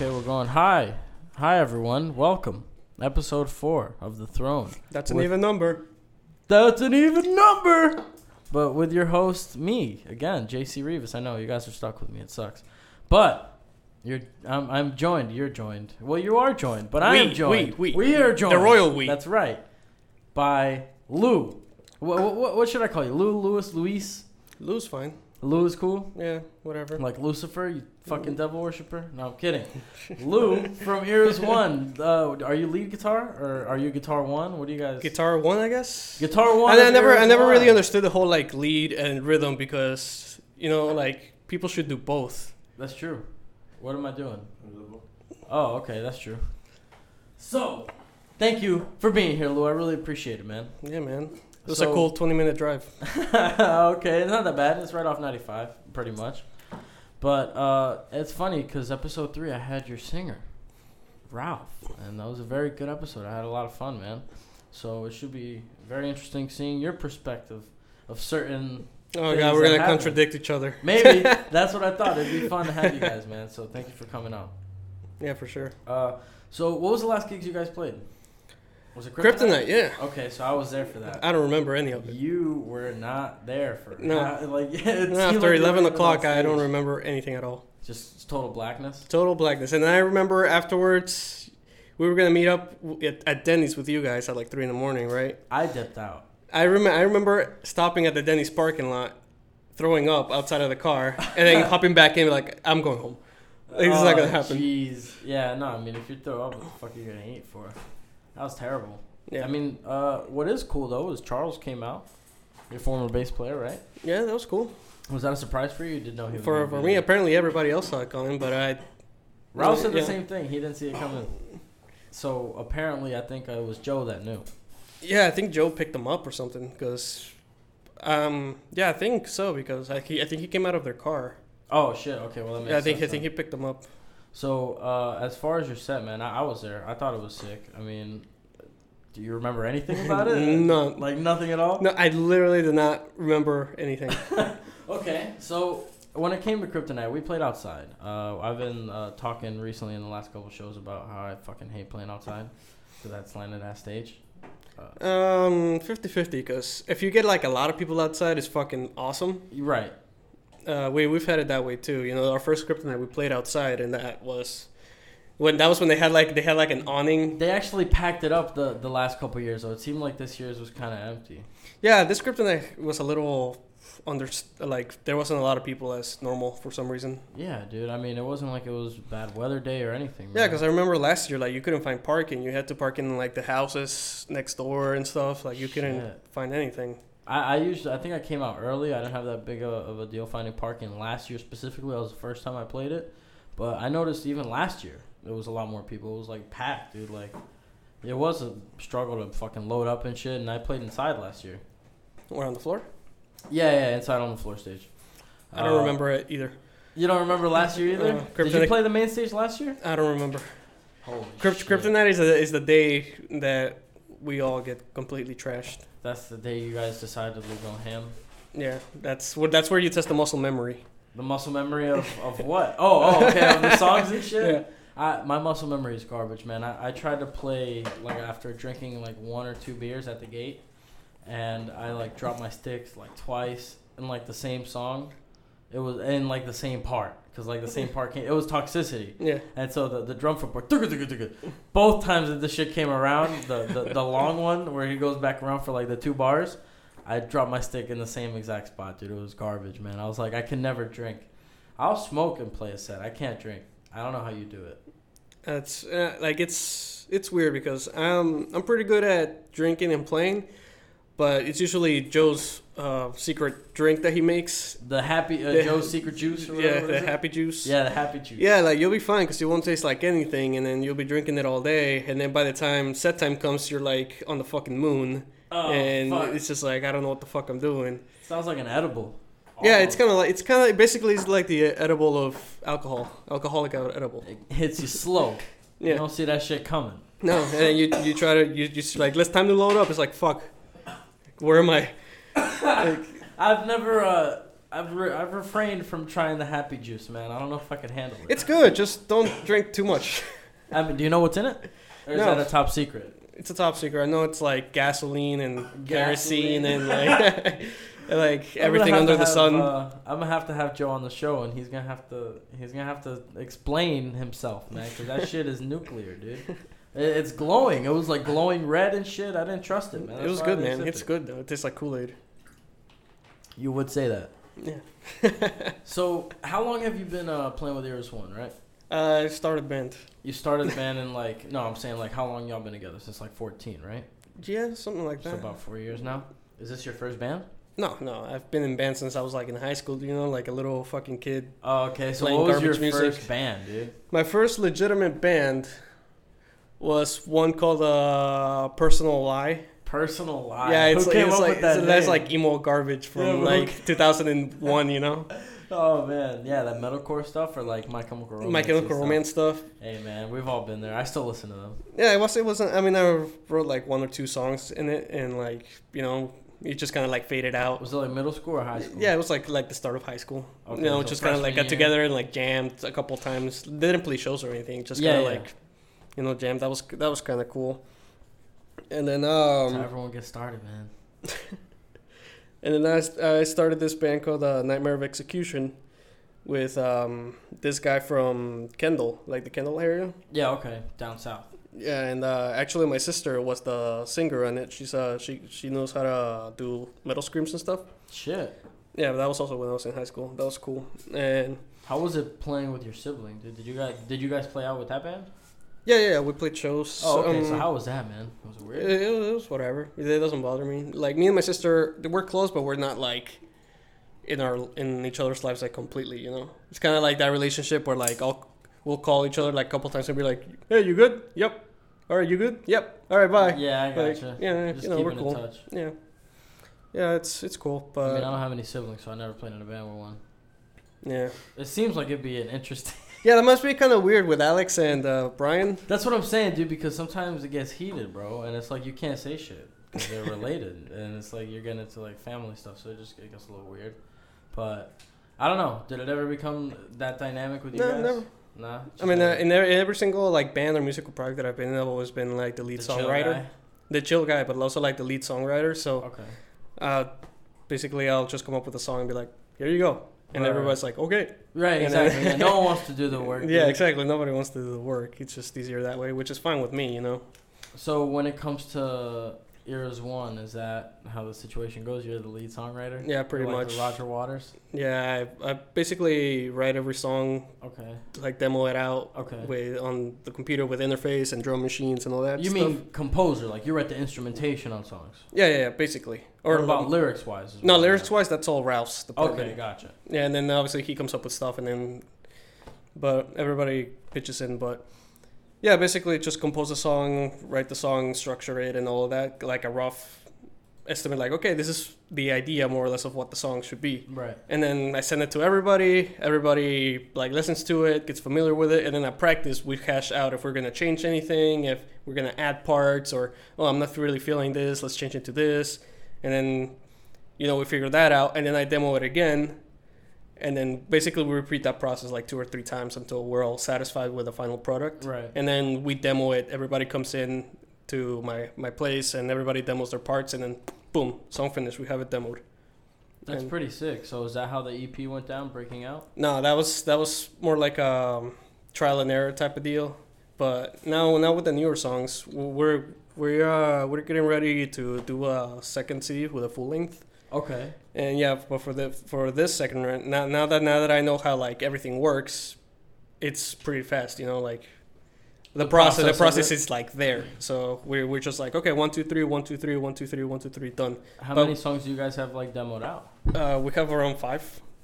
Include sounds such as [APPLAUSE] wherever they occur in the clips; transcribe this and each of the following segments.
Okay, we're going. Hi, hi everyone. Welcome, episode four of the Throne. That's an With- even number. That's an even number. But with your host, me again, JC Rivas. I know you guys are stuck with me. It sucks, but you're. I'm. I'm joined. You're joined. Well, you are joined, but I am joined. we, we. we are joined. The royal we. That's right. By Lou. What, what, what should I call you? Lou, Louis, Luis. Lou's fine. Lou is cool. Yeah, whatever. Like Lucifer, you fucking devil worshiper? No, I'm kidding. Lou from Ears One. Uh, are you lead guitar or are you guitar one? What do you guys? Guitar one, I guess. Guitar one. And I of never, I Ears never really understood the whole like lead and rhythm because you know, like people should do both. That's true. What am I doing? Oh, okay, that's true. So, thank you for being here, Lou. I really appreciate it, man. Yeah, man. It was So- a cool 20 minute drive. [LAUGHS] okay, it's not that bad. It's right off 95, pretty much. But uh, it's funny because episode three, I had your singer, Ralph, and that was a very good episode. I had a lot of fun, man. So it should be very interesting seeing your perspective of certain. Oh god, we're gonna happen. contradict each other. Maybe [LAUGHS] that's what I thought. It'd be fun to have you guys, man. So thank you for coming out. Yeah, for sure. Uh, so what was the last gigs you guys played? Was it Kryptonite, yeah. Okay, so I was there for that. I don't remember any of it. You were not there for No. ha- like [LAUGHS] No, after 11 o'clock, I don't remember anything at all. Just total blackness. Total blackness. And I remember afterwards, we were gonna meet up at, at Denny's with you guys at like three in the morning, right? I dipped out. I remember. I remember stopping at the Denny's parking lot, throwing up outside of the car, and then [LAUGHS] hopping back in like I'm going home. Like, this is not gonna Oh, happen. Jeez. Yeah, no. I mean, if you throw up, what the fuck are you gonna eat for? That was terrible. Yeah. I mean, uh, what is cool though is Charles came out. Your former bass player, right? yeah, that was cool. Was that a surprise for you? You didn't know he was For gonna for be me, there? apparently everybody else saw it coming, but I. Ralph said the Yeah. same thing. He didn't see it coming. So apparently, I think it was Joe that knew. Yeah, I think Joe picked them up or something because. Um. Yeah, I think so because I, he, I think he came out of their car. Oh shit. Okay. Well, that makes Yeah, I think I sense think he picked them up. So uh, as far as your set, man, I, I was there. I thought it was sick. I mean, do you remember anything [LAUGHS] about it? None. Like nothing at all. No, I literally did not remember anything. [LAUGHS] Okay, so when it came to Kryptonite, we played outside. Uh, I've been uh, talking recently in the last couple shows about how I fucking hate playing outside to that slanted ass stage. Uh, Um, 50-50 because if you get like a lot of people outside, it's fucking awesome. right. Uh, we we've had it that way too. You know, our first Kryptonite we played outside, and that was when that was when they had like they had like an awning. They actually packed it up the, the last couple years, though. It seemed like this year's was kind of empty. Yeah, this Kryptonite was a little under like there wasn't a lot of people as normal for some reason. Yeah, dude. I mean, it wasn't like it was bad weather day or anything. Yeah, because I remember last year like you couldn't find parking. You had to park in like the houses next door and stuff. Like you couldn't Shit. find anything. I, I usually I think I came out early. I didn't have that big of a, of a deal finding parking last year specifically. That was the first time I played it, but I noticed even last year there was a lot more people. It was like packed, dude. Like it was a struggle to fucking load up and shit. And I played inside last year. Or on the floor. Yeah, yeah, inside on the floor stage. I don't Uh, remember it either. You don't remember last year either? Uh, Did you play the main stage last year? I don't remember. Holy. Kryptonite is, the is the day that we all get completely trashed. That's the day you guys decided to go ham. Yeah, that's where that's where you test the muscle memory. The muscle memory of, of what? Oh, oh, okay, of the [LAUGHS] songs and shit. Yeah. I, my muscle memory is garbage, man. I, I tried to play like after drinking like one or two beers at the gate, and I like dropped my sticks like twice in like the same song. It was in like the same part because like the same part came. It was toxicity, Yeah, and so the the drum for part. Both times that the shit came around, the, the the long one where he goes back around for like the two bars, I dropped my stick in the same exact spot, dude. It was garbage, man. I was like, I can never drink. I'll smoke and play a set. I can't drink. I don't know how you do it. that's uh, like it's it's weird because I'm I'm pretty good at drinking and playing, but it's usually Joe's uh, secret drink that he makes. The happy uh, The- Joe's secret juice or Yeah, the is it? happy juice. Yeah, the happy juice. Yeah, like you'll be fine because it won't taste like anything, and then you'll be drinking it all day, and then by the time set time comes, you're like on the fucking moon, Oh, and fuck. it's just like I don't know what the fuck I'm doing. Sounds like an edible. Yeah, it's kind of like it's kind of basically it's like the edible of alcohol, alcoholic edible. It hits you slow. [LAUGHS] yeah, You don't see that shit coming. no, and then you you try to you just like let's time to load up. It's like fuck, where am I? Like, [LAUGHS] I've never uh I've re- I've refrained from trying the happy juice, man. I don't know if I can handle it. It's good. Just don't drink too much. [LAUGHS] I mean, do you know what's in it? Or is No. that a top secret? It's a top secret. I know it's like gasoline and kerosene and [LAUGHS] like like I'm gonna everything have under to the have, sun. Uh, I'm gonna have to have Joe on the show, and he's gonna have to he's gonna have to explain himself, man, because that shit is nuclear, dude. It- It's glowing. It was like glowing red and shit. I didn't trust it, man. it That's was why I good, didn't man. sip It's it. good though. It tastes like Kool Aid. You would say that. Yeah. [LAUGHS] So, how long have you been uh, playing with Iris One, right? Uh, I started band. You started [LAUGHS] band in like no, I'm saying like how long y'all been together? Since like 14, right? Yeah, something like So that. about four years now. Is this your first band? No, no. I've been in band since I was like in high school. You know, like a little fucking kid. Oh, okay. So what was your music. first band, dude? My first legitimate band was one called uh, Personal Lie. Personal Lie. yeah, it's Who like, it's like that so that's like emo garbage from Yeah, like 2001. You know, [LAUGHS] Oh man, yeah, that metalcore stuff or like My Chemical Romance. My Chemical Romance stuff. Hey man, we've all been there. I still listen to them. Yeah, it was. It wasn't. I mean, I wrote like one or two songs in it, and like you know, it just kind of like faded out. Was it like middle school or high school? Yeah, it was like like the start of high school. Okay, you know, so just kind of like got year. together and like jammed a couple times. Didn't play shows or anything. Just Yeah, kind of yeah. like, you know, jammed. That was that was kind of cool. And then um, everyone gets started, man. [LAUGHS] and then I, I started this band called uh, Nightmare of Execution, with um this guy from Kendall, like the Kendall area. Yeah, okay, down south. Yeah, and uh, actually, my sister was the singer on it. She's uh she she knows how to do metal screams and stuff. Shit. Yeah, that was also when I was in high school. That was cool. And How was it playing with your sibling? Did, did you guys did you guys play out with that band? Yeah, yeah, we played shows. Oh, okay. so Um, how was that, man? Was it weird? it was- it was whatever. It doesn't bother me. Like me and my sister, we're close, but we're not like in our in each other's lives like completely. You know, it's kind of like that relationship where like I'll we'll call each other like a couple times and be like, "Hey, you good? Yep. All right, you good? Yep. All right, bye." Yeah, I Like, gotcha. yeah, Just you know, we're cool. in touch. Yeah, yeah, it's it's cool, But I mean, I don't have any siblings, so I never played in a band with one. yeah, It seems like it'd be an interesting. Yeah, that must be kind of weird with Alex and uh, Brian. That's what I'm saying, dude. Because sometimes it gets heated, bro, and it's like you can't say shit because they're [LAUGHS] related, and it's like you're getting into like family stuff, so it just it gets a little weird. But I don't know. Did it ever become that dynamic with you guys? No, guys? never. Nah. I mean, uh, in every, every single like band or musical project that I've been in, I've always been like the lead the chill songwriter, guy? the chill guy, but also like the lead songwriter. So Okay. uh, basically, I'll just come up with a song and be like, "Here you go," and Right. everybody's like, "Okay." Right. And then- Exactly. yeah, no one [LAUGHS] wants to do the work. Yeah, exactly. Nobody wants to do the work. It's just easier that way, which is fine with me, you know. So when it comes to Eras One, is that how the situation goes? You're the lead songwriter. Yeah, pretty like much. Roger Waters. Yeah, I, I basically write every song, Okay. like demo it out Okay. with on the computer with interface and drum machines and all that. You stuff. mean composer? Like you write the instrumentation on songs? Yeah, yeah, yeah, basically. Or Or about um, lyrics wise? no lyrics wise, that's all Ralph's department. Okay, gotcha. Yeah, and then obviously he comes up with stuff, and then, but everybody pitches in. But yeah, basically just compose a song, write the song, structure it, and all of that, like a rough estimate. Like, okay, this is the idea more or less of what the song should be, Right. and then I send it to everybody. Everybody like listens to it, gets familiar with it, and then at practice we hash out if we're gonna change anything, if we're gonna add parts, or oh, I'm not really feeling this, let's change it to this, and then you know we figure that out, and then I demo it again and then basically we repeat that process like two or three times until we're all satisfied with the final product Right. and then we demo it everybody comes in to my my place and everybody demos their parts and then boom song finished we have it demoed That's and- pretty sick. So is that how the EP went down, breaking out? no that was that was more like a um, trial and error type of deal but now now with the newer songs we're we're uh, we're getting ready to do a second cd with a full length Okay. And yeah, but for the for this second run, now now that now that I know how like everything works, it's pretty fast. You know, like the, The process, process the process is like there. So we're we're just like okay, one two three, one two three, one two three, one two three, done. How But- many songs do you guys have like demoed out? Uh, we have around five.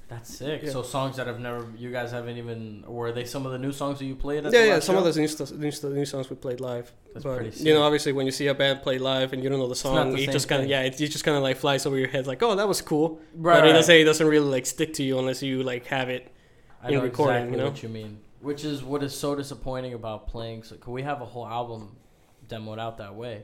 That's sick. Yeah. So songs that have never, you guys haven't even, were they some of the new songs that you played? At Yeah, the yeah. Some show? of those new, st- new, st- new songs we played live. That's but pretty sick. you know, obviously, when you see a band play live and you don't know the song, the you same just kind of yeah, it, you just kind of like flies over your head, like oh, that was cool. Right. but it doesn't it doesn't really like stick to you unless you like have it. I in know recording, exactly you know? what you mean. Which is what is so disappointing about playing. So, cause we have a whole album demoed out that way,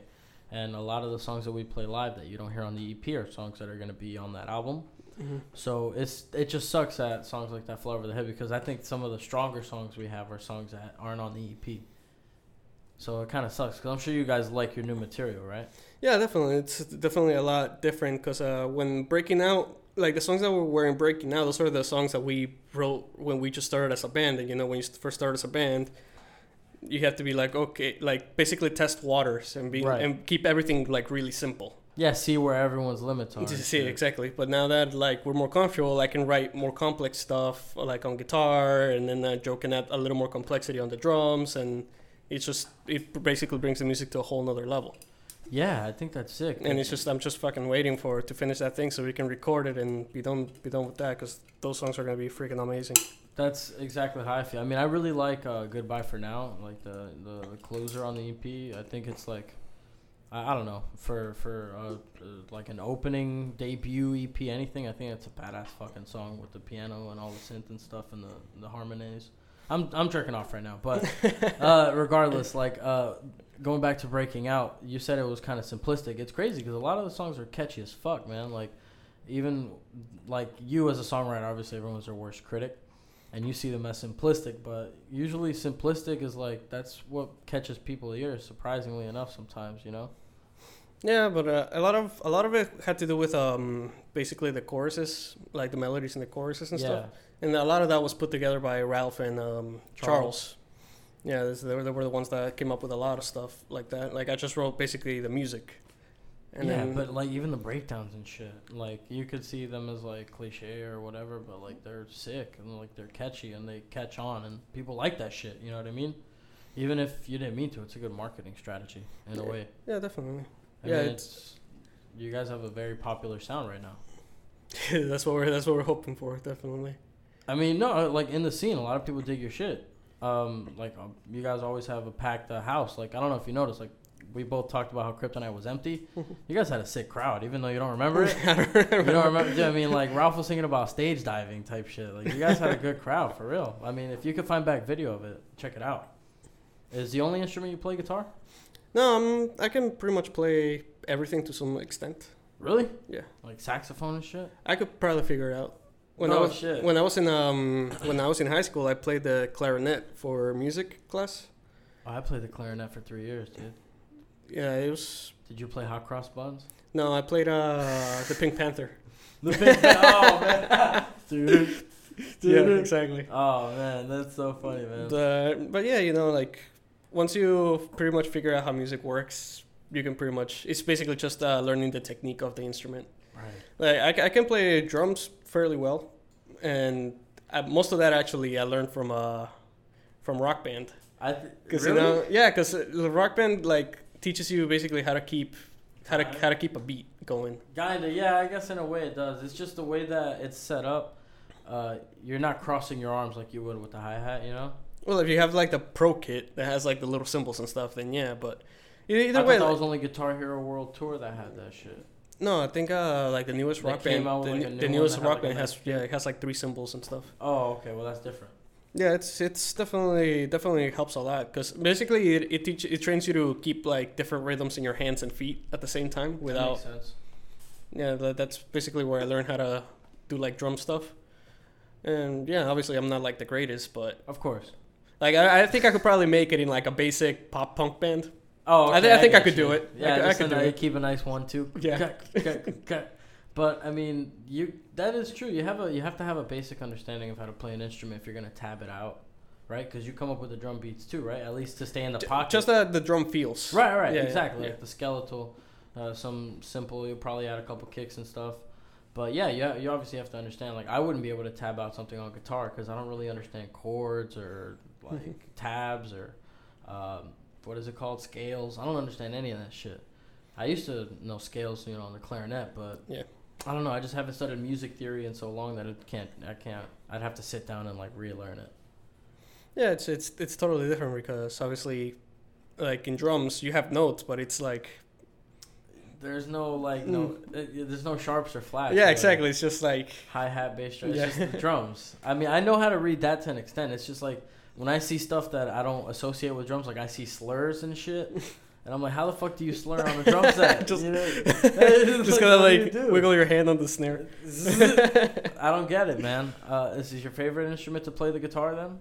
and a lot of the songs that we play live that you don't hear on the EP are songs that are going to be on that album. Mhm. So it's it just sucks that songs like that fly over the head because I think some of the stronger songs we have are songs that aren't on the EP. So it kind of sucks because I'm sure you guys like your new material, right? Yeah, definitely. It's definitely a lot different because uh, when breaking out, like the songs that we were in breaking out, those are the songs that we wrote when we just started as a band. And you know, when you first start as a band, you have to be like, okay, like basically test waters and be Right. and keep everything like really simple. Yeah, see where everyone's limits are. To see shit. exactly. But now that like we're more comfortable, I can write more complex stuff like on guitar, and then uh, Joe can add a little more complexity on the drums, and it's just it basically brings the music to a whole nother level. Yeah, I think that's sick. And it's just I'm just fucking waiting for it to finish that thing so we can record it and be done be done with that because those songs are gonna be freaking amazing. That's exactly how I feel. I mean, I really like uh, "Goodbye for Now," like the, the the closer on the EP. I think it's like, I, I don't know, for for uh, uh, like an opening debut EP, anything. I think it's a badass fucking song with the piano and all the synth and stuff and the the harmonies. I'm I'm jerking off right now, but [LAUGHS] uh, regardless, like uh, going back to breaking out, you said it was kind of simplistic. It's crazy because a lot of the songs are catchy as fuck, man. Like even like you as a songwriter, obviously everyone's their worst critic, and you see them as simplistic. But usually simplistic is like that's what catches people's ears. Surprisingly enough, sometimes you know. Yeah, but uh, a lot of a lot of it had to do with um basically the choruses, like the melodies and the choruses and yeah. stuff. And a lot of that was put together by Ralph and um, Charles. Charles. Yeah, this, they, were, they were the ones that came up with a lot of stuff like that. Like I just wrote basically the music. And yeah, then, but like even the breakdowns and shit, like you could see them as like cliche or whatever, but like they're sick and like they're catchy and they catch on and people like that shit. You know what I mean? Even if you didn't mean to, it's a good marketing strategy in a way. yeah, definitely. I Yeah, mean, it's- it's you guys have a very popular sound right now. [LAUGHS] that's what we're that's what we're hoping for, definitely. I mean, no, like in the scene, a lot of people dig your shit. Um, like um, you guys always have a packed uh, house. Like I don't know if you noticed, like we both talked about how Kryptonite was empty. [LAUGHS] you guys had a sick crowd, even though you don't remember it. [LAUGHS] I don't remember. You don't remember? Yeah, I mean, like Ralph was thinking about stage diving type shit. Like you guys had a good crowd for real. I mean, if you could find back video of it, check it out. Is the only instrument you play guitar? No, um, I can pretty much play everything to some extent. Really? Yeah. Like saxophone and shit. I could probably figure it out. When I Oh, was shit. when I was in um when I was in high school, I played the clarinet for music class. Oh, I played the clarinet for three years, dude. Yeah, it was Did you play Hot Cross Buns? no, I played uh the Pink Panther. The big [LAUGHS] oh man, dude. Yeah, exactly. Oh man, that's so funny, man. The, but yeah, you know, like once you pretty much figure out how music works, you can pretty much it's basically just uh, learning the technique of the instrument. right. Like I, I can play drums fairly well, and I, most of that actually I learned from uh from rock band. I th- really? you know, yeah, because the rock band like teaches you basically how to keep how to how to keep a beat going. Kinda, yeah. I guess in a way it does. It's just the way that it's set up. Uh, you're not crossing your arms like you would with the hi hat, you know. Well, if you have like the pro kit that has like the little cymbals and stuff, then yeah. But I either thought way, that like- was only Guitar Hero World Tour that had that shit. no, I think uh like the newest They rock came band, out the, with, new- like, a the one newest that had, rock like, a band has yeah, it has like three cymbals and stuff. Oh, okay. Well, that's different. Yeah, it's it's definitely definitely helps a lot because basically it it, teach, it trains you to keep like different rhythms in your hands and feet at the same time That without makes sense. yeah that, that's basically where I learned how to do like drum stuff. And yeah, obviously I'm not like the greatest, but Of course. Like I, I think I could probably make it in like a basic pop punk band. Oh, I okay, thi- I think I get could do it. I Yeah, I just could do it. keep a nice one too. [LAUGHS] Yeah. Cut, cut, cut. But I mean, you that is true. You have a you have to have a basic understanding of how to play an instrument if you're gonna tab it out, right? Because you come up with the drum beats too, right? At least to stay in the pocket. Just the the drum feels. right, right, yeah, exactly. yeah. Like the skeletal, uh, some simple. You'll probably add a couple kicks and stuff. But yeah, you, you obviously have to understand. Like I wouldn't be able to tab out something on guitar because I don't really understand chords or like [LAUGHS] tabs or um, what is it called scales. I don't understand any of that shit. I used to know scales, you know, on the clarinet, but Yeah. I don't know. I just haven't studied music theory in so long that it can't. I can't. I'd have to sit down and like relearn it. Yeah, it's it's it's totally different because obviously, like in drums you have notes, but it's like There's no like no. uh, there's no sharps or flats. yeah, exactly. It's just like Hi hat, bass drum. It's [LAUGHS] Yeah. just the drums. I mean, I know how to read that to an extent. It's just like when I see stuff that I don't associate with drums, like I see slurs and shit. [LAUGHS] And I'm like, how the fuck do you slur on the [LAUGHS] drum set? [LAUGHS] Just- You know? Just do you like do? wiggle your hand on the snare. I don't get it, man. Uh, is this your favorite instrument to play the guitar then?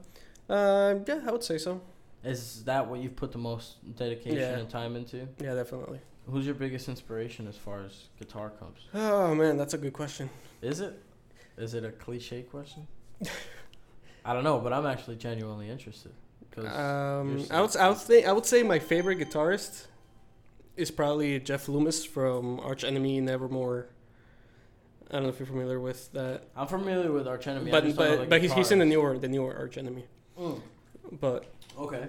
Uh, yeah, I would say so. Is that what you've put the most dedication Yeah. and time into? Yeah, definitely. Who's your biggest inspiration as far as guitar comes? Oh man, that's a good question. Is it? Is it a cliche question? I don't know, but I'm actually genuinely interested. Um, I would I would say I would say my favorite guitarist is probably Jeff Loomis from Arch Enemy Nevermore. I don't know if you're familiar with that, I'm familiar with Arch Enemy. But just don't know but but he's, he's in the newer the newer Arch Enemy. Mm, But okay.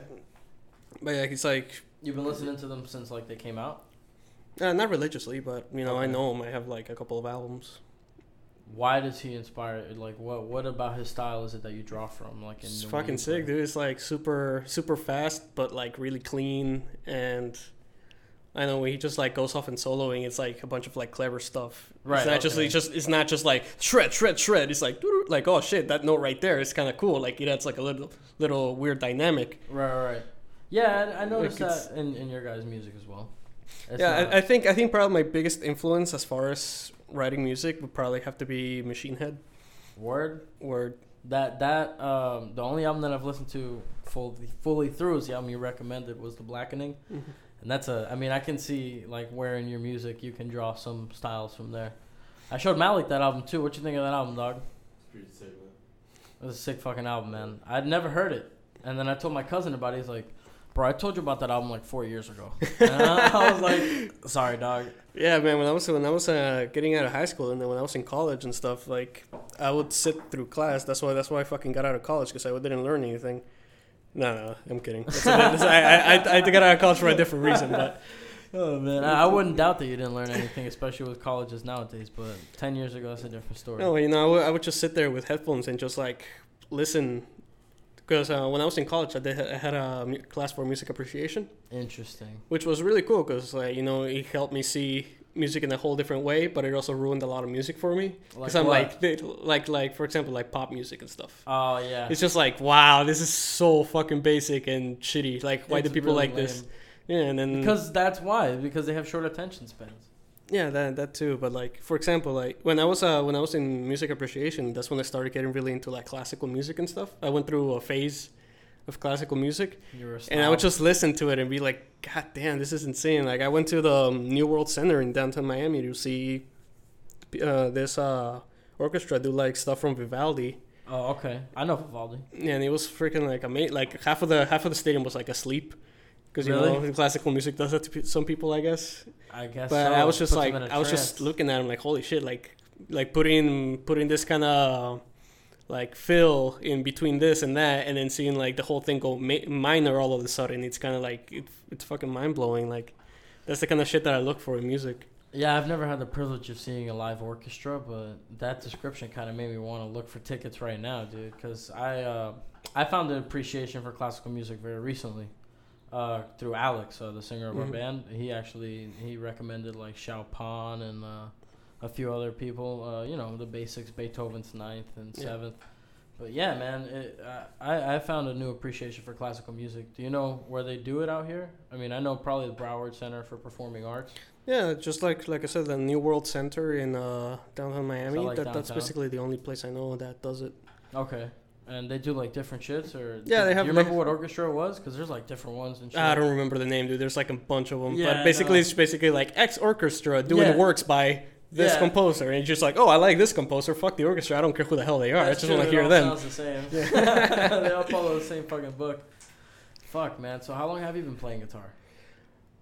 but yeah, he's like You've been listening to them since like they came out. uh, not religiously, but you know I know him. I have like a couple of albums. Why does he inspire? Like, what what about his style is it that you draw from? Like, in It's fucking sick, dude. It's like super super fast, but like really clean and. I know when he just like goes off and soloing, it's like a bunch of like clever stuff. Right, It's not just okay. it's just it's not just like shred, shred, shred. It's like like oh shit, that note right there is kind of cool. Like it adds like a little little weird dynamic. Right, right, right. Yeah, I, I noticed Like, that in, in your guys' music as well. It's yeah, not- I, I think I think probably my biggest influence as far as writing music would probably have to be Machine Head. word Word. that that um the only album that I've listened to fully fully through is the album you recommended was the Blackening, and that's a I mean I can see like where in your music you can draw some styles from there. I showed Malik that album too. What you think of that album, dog? It's Pretty sick, man. It was a sick fucking album, man. I'd never heard it, and then I told my cousin about it. He's like, "Bro, I told you about that album like four years ago." [LAUGHS] I, was like, "Sorry, dog." Yeah, man. When I was when I was uh, getting out of high school and then when I was in college and stuff, like I would sit through class. That's why that's why I fucking got out of college because I didn't learn anything. No, no, I'm kidding. That's that's, I, I, I, got out of college for a different reason, but [LAUGHS] Oh man, I, I wouldn't doubt that you didn't learn anything, especially with colleges nowadays. But ten years ago, that's a different story. no, you know, I would, I would just sit there with headphones and just like listen. Because uh, when I was in college, I, did, I had a mu- class for music appreciation, Interesting. which was really cool because like you know it helped me see music in a whole different way, but it also ruined a lot of music for me. Because I'm what? like, they- like, like for example, like pop music and stuff. oh yeah. It's just like, wow, this is so fucking basic and shitty. Like, why It's do people really like this? Yeah, and then Because that's why. Because they have short attention spans. Yeah, that that too. But like, for example, like when I was uh, when I was in music appreciation, that's when I started getting really into like classical music and stuff. I went through a phase of classical music, You were a and I would just listen to it and be like, God damn, this is insane. Like, I went to the um, New World Center in downtown Miami to see uh, this uh, orchestra do like stuff from Vivaldi. Oh okay. I know Vivaldi. Yeah, and it was freaking like amazing. Like half of the half of the stadium was like asleep because you Really? know classical music does that to pe- some people, I guess. I guess. But so. I was just like, I I was just looking at him like, holy shit! Like, like putting putting this kind of like fill in between this and that, and then seeing like the whole thing go ma- minor all of a sudden. It's kind of like it, it's fucking mind blowing. Like, that's the kind of shit that I look for in music. Yeah, I've never had the privilege of seeing a live orchestra, but that description kind of made me want to look for tickets right now, dude. Because I uh, I found an appreciation for classical music very recently uh, through Alex, uh, the singer of our band. He actually he recommended like Chopin and uh, a few other people. Uh, you know the basics, Beethoven's Ninth and Yeah. Seventh. But yeah, man, it, I I found a new appreciation for classical music. Do you know where they do it out here? I mean, I know probably the Broward Center for Performing Arts. Yeah, just like like I said, the New World Center in uh, downtown Miami. like that, that's basically the only place I know that does it. Okay. And they do like different shits, or Yeah, they have- Do you remember what orchestra it was? Because there's like different ones and shit. I don't remember the name, dude. There's like a bunch of them. Yeah, but basically, know. it's basically like X orchestra doing Yeah. works by this Yeah. composer, and it's just like, oh, I like this composer. Fuck the orchestra. I don't care who the hell they are. That's I just want to hear them. Sounds the same. [LAUGHS] they all [LAUGHS] follow the same fucking book. Fuck, man. So how long have you been playing guitar?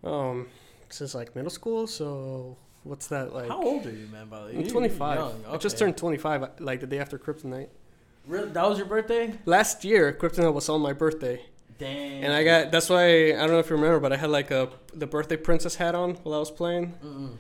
Um, since like middle school. So what's that like? how old are you, man? By the way, I'm 25. you're. I just turned 25, like the day after Kryptonite. Really? That was your birthday? Last year, Kryptonite was on my birthday, Damn. and I got. That's why I don't know if you remember, but I had like a the birthday princess hat on while I was playing. Mm-mm.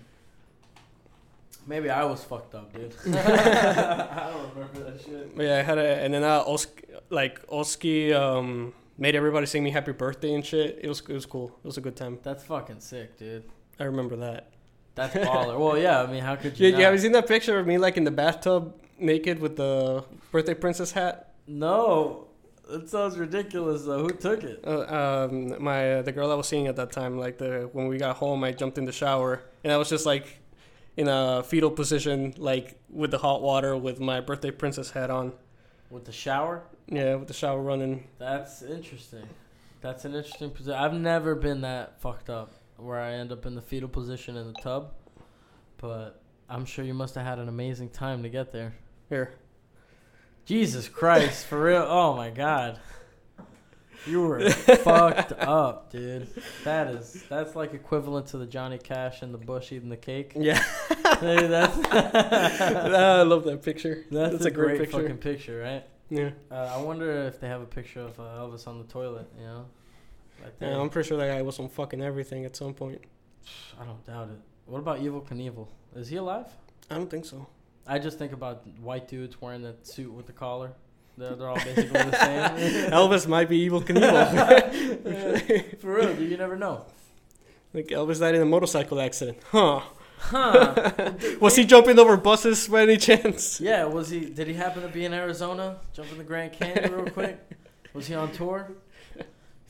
Maybe I was fucked up, dude. [LAUGHS] I don't remember that shit. But yeah, I had a, and then I Oski, like Oski, um, made everybody sing me happy birthday and shit. It was it was cool. It was a good time. That's fucking sick, dude. I remember that. That's baller. well, yeah. I mean, how could [LAUGHS] you? Yeah, you have you seen that picture of me like in the bathtub naked with the birthday princess hat? No. That sounds ridiculous though. Who took it? Uh, um, my uh, the girl I was seeing at that time, like the when we got home, I jumped in the shower and I was just like in a fetal position, like with the hot water, with my birthday princess hat on. With the shower? Yeah, with the shower running. That's interesting. That's an interesting position. I've never been that fucked up where I end up in the fetal position in the tub, but I'm sure you must have had an amazing time to get there. Here, Jesus Christ, for real? Oh my God. You were [LAUGHS] fucked up, dude. That is that's like equivalent to the Johnny Cash and the bush eating the cake. yeah, that's [LAUGHS] I love that picture. that's, That's a, a great great picture. fucking picture, right? Yeah, Uh, I wonder if they have a picture of uh, Elvis on the toilet. You know, right yeah, I'm pretty sure that guy was on fucking everything at some point. I don't doubt it. What about Evel Knievel? Is he alive? I don't think so. I just think about white dudes wearing that suit with the collar. They're, they're all basically the same. [LAUGHS] Elvis might be Evel Knievel. [LAUGHS] [LAUGHS] For real, dude, you never know. like Elvis died in a motorcycle accident. Huh? Huh? Was he jumping over buses by any chance? Yeah, was he? Did he happen to be in Arizona, jumping the Grand Canyon real quick? Was he on tour?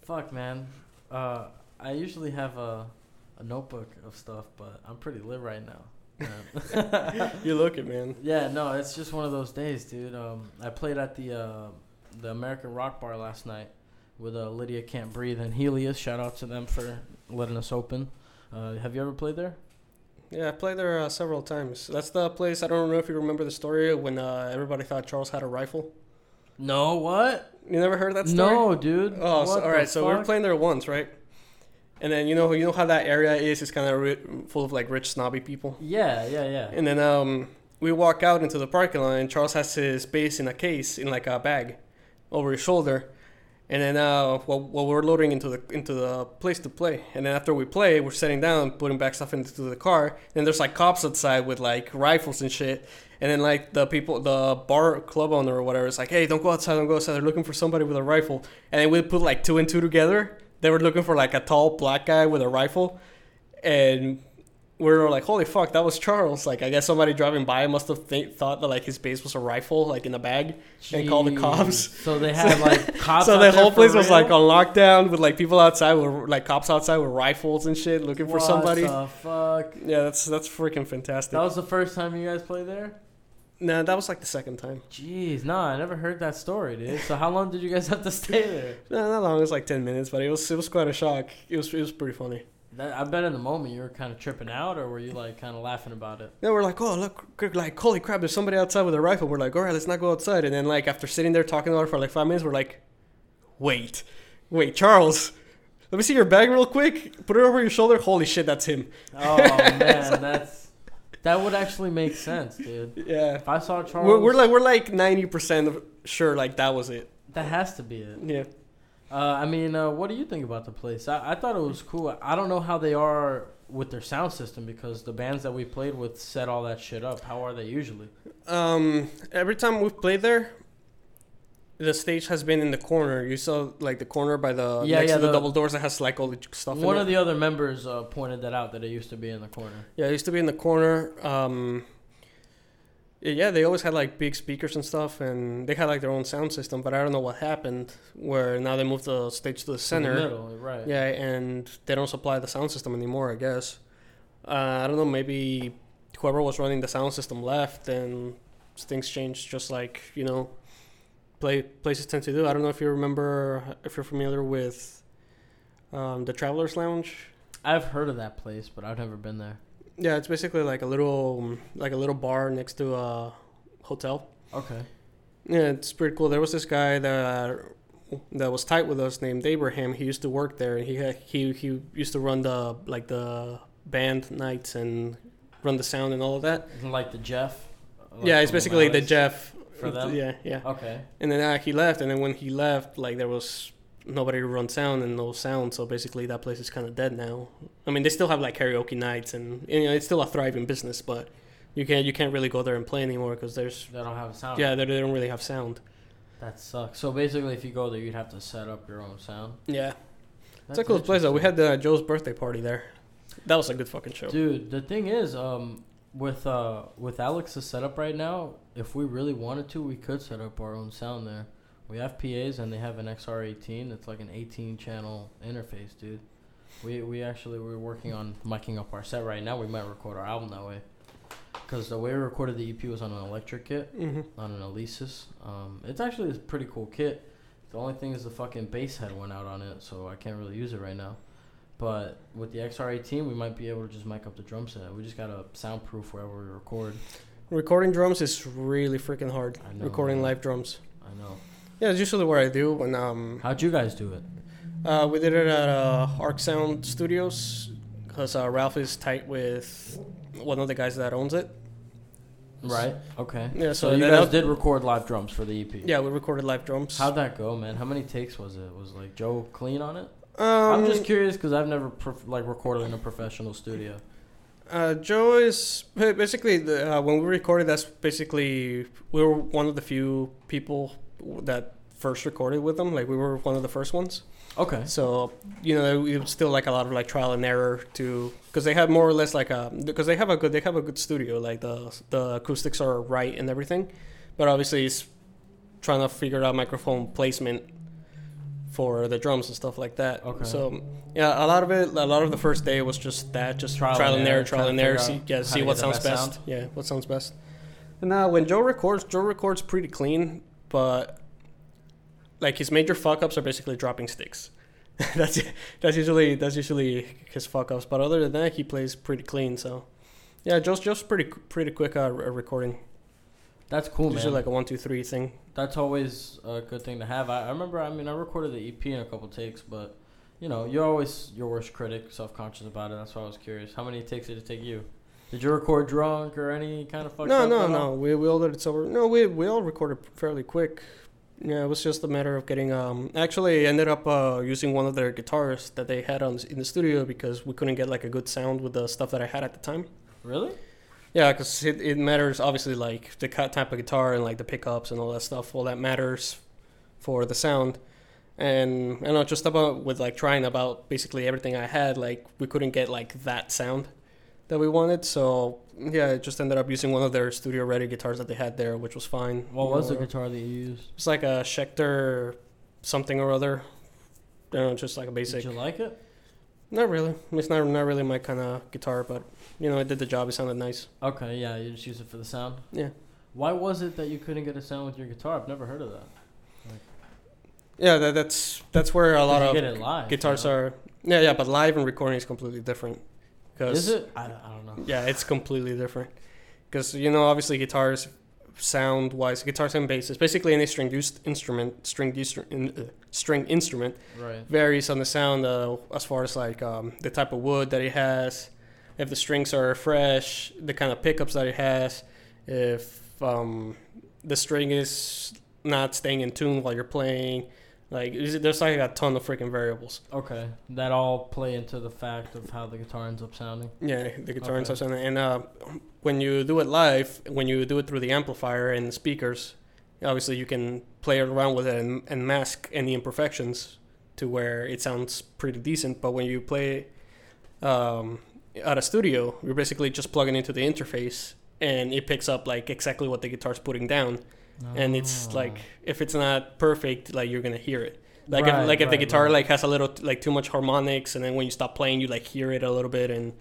Fuck, man. Uh, I usually have a, a notebook of stuff, but I'm pretty lit right now. Man. [LAUGHS] You look it, man. yeah, no, it's just one of those days, dude. Um, I played at the uh, the American Rock Bar last night with uh, Lydia Can't Breathe and Helios. Shout out to them for letting us open. Uh, have you ever played there? Yeah, I played there uh, several times. That's the place. I don't know if you remember the story when uh, everybody thought Charles had a rifle. No, what? You never heard that story? No, dude. Oh, so, all. So we were playing there once, right? And then you know you know how that area is. It's kind of ri- full of like rich snobby people. Yeah, yeah, yeah. And then um, we walk out into the parking lot, and Charles has his bass in a case, in like a bag, over his shoulder. And then uh, while, while we're loading into the into the place to play, and then after we play, we're sitting down, putting back stuff into the car. And there's like cops outside with like rifles and shit. And then like the people, the bar club owner or whatever, is like, "Hey, don't go outside, don't go outside. They're looking for somebody with a rifle." And then we put like two and two together. They were looking for like a tall black guy with a rifle, and we were like, "Holy fuck, that was Charles!" Like, I guess somebody driving by must have th- thought that like his bass was a rifle, like in a bag, and called the cops. So they had like [LAUGHS] cops. so the whole place was real? like on lockdown with like people outside with like cops outside with rifles and shit looking for What somebody. the fuck? Yeah, that's that's freaking fantastic. That was the first time you guys played there. Nah, that was like the second time. Jeez, nah, I never heard that story, dude. So how long did you guys have to stay [LAUGHS] there? No, not long. It was like ten minutes, but it was it was quite a shock. It was it was pretty funny. That, I bet in the moment you were kind of tripping out, or were you like kind of laughing about it? Yeah, we're like, oh look, like holy crap, there's somebody outside with a rifle. We're like, all right, let's not go outside. And then like after sitting there talking about it for like five minutes, we're like, wait, wait, Charles, let me see your bag real quick. Put it over your shoulder. Holy shit, that's him. Oh man, [LAUGHS] that's that would actually make sense, dude. Yeah, If I saw Charles, we're, we're like we're like ninety percent sure like that was it. that has to be it. Yeah. Uh, I mean, uh, what do you think about the place? I, I thought it was cool. I don't know how they are with their sound system because the bands that we played with set all that shit up. How are they usually? Um, every time we've played there, the stage has been in the corner. You saw like the corner by the Yeah, next yeah, to the, the- double doors that has like all the stuff. One of it. the other members uh, pointed that out that it used to be in the corner. yeah, it used to be in the corner. Um, yeah, they always had like big speakers and stuff, and they had like their own sound system. But I don't know what happened where now they moved the stage to the In the center. middle, right? Yeah, and they don't supply the sound system anymore. I guess. Uh, I don't know. Maybe whoever was running the sound system left, and things changed. Just like you know, play places tend to do. I don't know if you remember, if you're familiar with um, the Travelers Lounge. I've heard of that place, but I've never been there. Yeah, it's basically like a little like a little bar next to a hotel. Okay. Yeah, it's pretty cool. There was this guy that that was tight with us named Abraham. He used to work there. And he had, he he used to run the like the band nights and run the sound and all of that. Like the Jeff? Like yeah, it's basically the Jeff for them? Yeah, yeah. Okay. And then uh, he left, and then when he left, like there was nobody to run sound and no sound. So basically, that place is kind of dead now. I mean, they still have like karaoke nights, and you know it's still a thriving business, but you can't you can't really go there and play anymore because there's They don't have sound. yeah they, they don't really have sound. That sucks. So basically, if you go there, you'd have to set up your own sound. Yeah, That's it's a cool place though. We had uh, Joe's birthday party there. That was a good fucking show. Dude, the thing is, um, with uh, with Alex's setup right now, if we really wanted to, we could set up our own sound there We have PAs and they have an XR18. It's like an 18 channel interface, dude. We we actually we're working on miking up our set right now. We might record our album that way. Cause the way we recorded the EP was on an electric kit, hmm on an Alesis. Um, it's actually a pretty cool kit. The only thing is the fucking bass head went out on it, so I can't really use it right now. But with the XR18, we might be able to just mic up the drum set. We just gotta soundproof wherever we record. Recording drums is really freaking hard. I know, Recording live drums. I know. Yeah, it's usually what I do when um How'd you guys do it? uh, we did it at uh, Arc Sound Studios because uh, Ralph is tight with one of the guys that owns it. Right. Okay. Yeah, So, so, you guys did record live drums for the EP. Yeah, we recorded live drums. How'd that go, man? How many takes was it? Was like Joe clean on it? um, I'm just curious because I've never prof- like recorded in a professional studio. Uh, Joe is basically the, uh, when we recorded. That's basically we were one of the few people that first recorded with them. Like we were one of the first ones. Okay. So you know it was still like a lot of like trial and error to because they have more or less like a because they have a good they have a good studio like the the acoustics are right and everything, but obviously it's trying to figure out microphone placement for the drums and stuff like that. Okay. So yeah, a lot of it, a lot of the first day was just that, just trial, and error, trial and error, see yeah, see what sounds best best. sound. Yeah, what sounds best. And now when Joe records, Joe records pretty clean, but like his major fuck ups are basically dropping sticks. [LAUGHS] that's that's usually that's usually his fuck ups. But other than that, he plays pretty clean. So yeah, Joe's Joe's pretty pretty quick at re- recording. That's cool, man. usually like a one two three thing. That's always a good thing to have. I, I remember. I mean, I recorded the EP in a couple takes, but you know, you're always your worst critic, self conscious about it. That's why I was curious. How many takes did it take you? Did you record drunk or any kind of No, no, no. We we all did it sober. No, we we all recorded fairly quick. Yeah, it was just a matter of getting. Um, actually, I ended up uh, using one of their guitars that they had on in the studio because we couldn't get like a good sound with the stuff that I had at the time. Really? Yeah, because it, it matters obviously like the type of guitar and like the pickups and all that stuff. All that matters for the sound. And I know just about with like trying about basically everything I had, like we couldn't get like that sound that we wanted. So yeah, I just ended up using one of their studio ready guitars that they had there, which was fine. What You was the guitar that you used? It's like a Schecter something or other. I don't know, just like a basic. Did you like it? Not really. It's not not really my kind of guitar, but you know, it did the job. It sounded nice. Okay, yeah, you just use it for the sound. Yeah. Why was it that you couldn't get a sound with your guitar? I've never heard of that. Yeah, that, that's that's where a lot of live. guitars you know? are. Yeah, yeah, but live and recording is completely different. Is it? I, I don't know. Yeah, it's completely different. Because you know, obviously, guitars, sound wise, guitars and basses, basically any string used instrument, string distru- in, uh, string instrument Right. varies on the sound uh, as far as like um, the type of wood that it has, if the strings are fresh, the kind of pickups that it has, if um, the string is not staying in tune while you're playing. Like there's like a ton of freaking variables. Okay, that all play into the fact of how the guitar ends up sounding. Yeah, the guitar Okay. stuff. And, and uh, when you do it live, when you do it through the amplifier and the speakers, obviously you can play around with it and, and mask any imperfections to where it sounds pretty decent. But when you play um, at a studio, you're basically just plugging into the interface and it picks up like exactly what the guitar's putting down. And it's Oh. like if it's not perfect, like you're gonna hear it. Like Right, if like if the guitar right. like has a little like too much harmonics, and then when you stop playing, you like hear it a little bit, and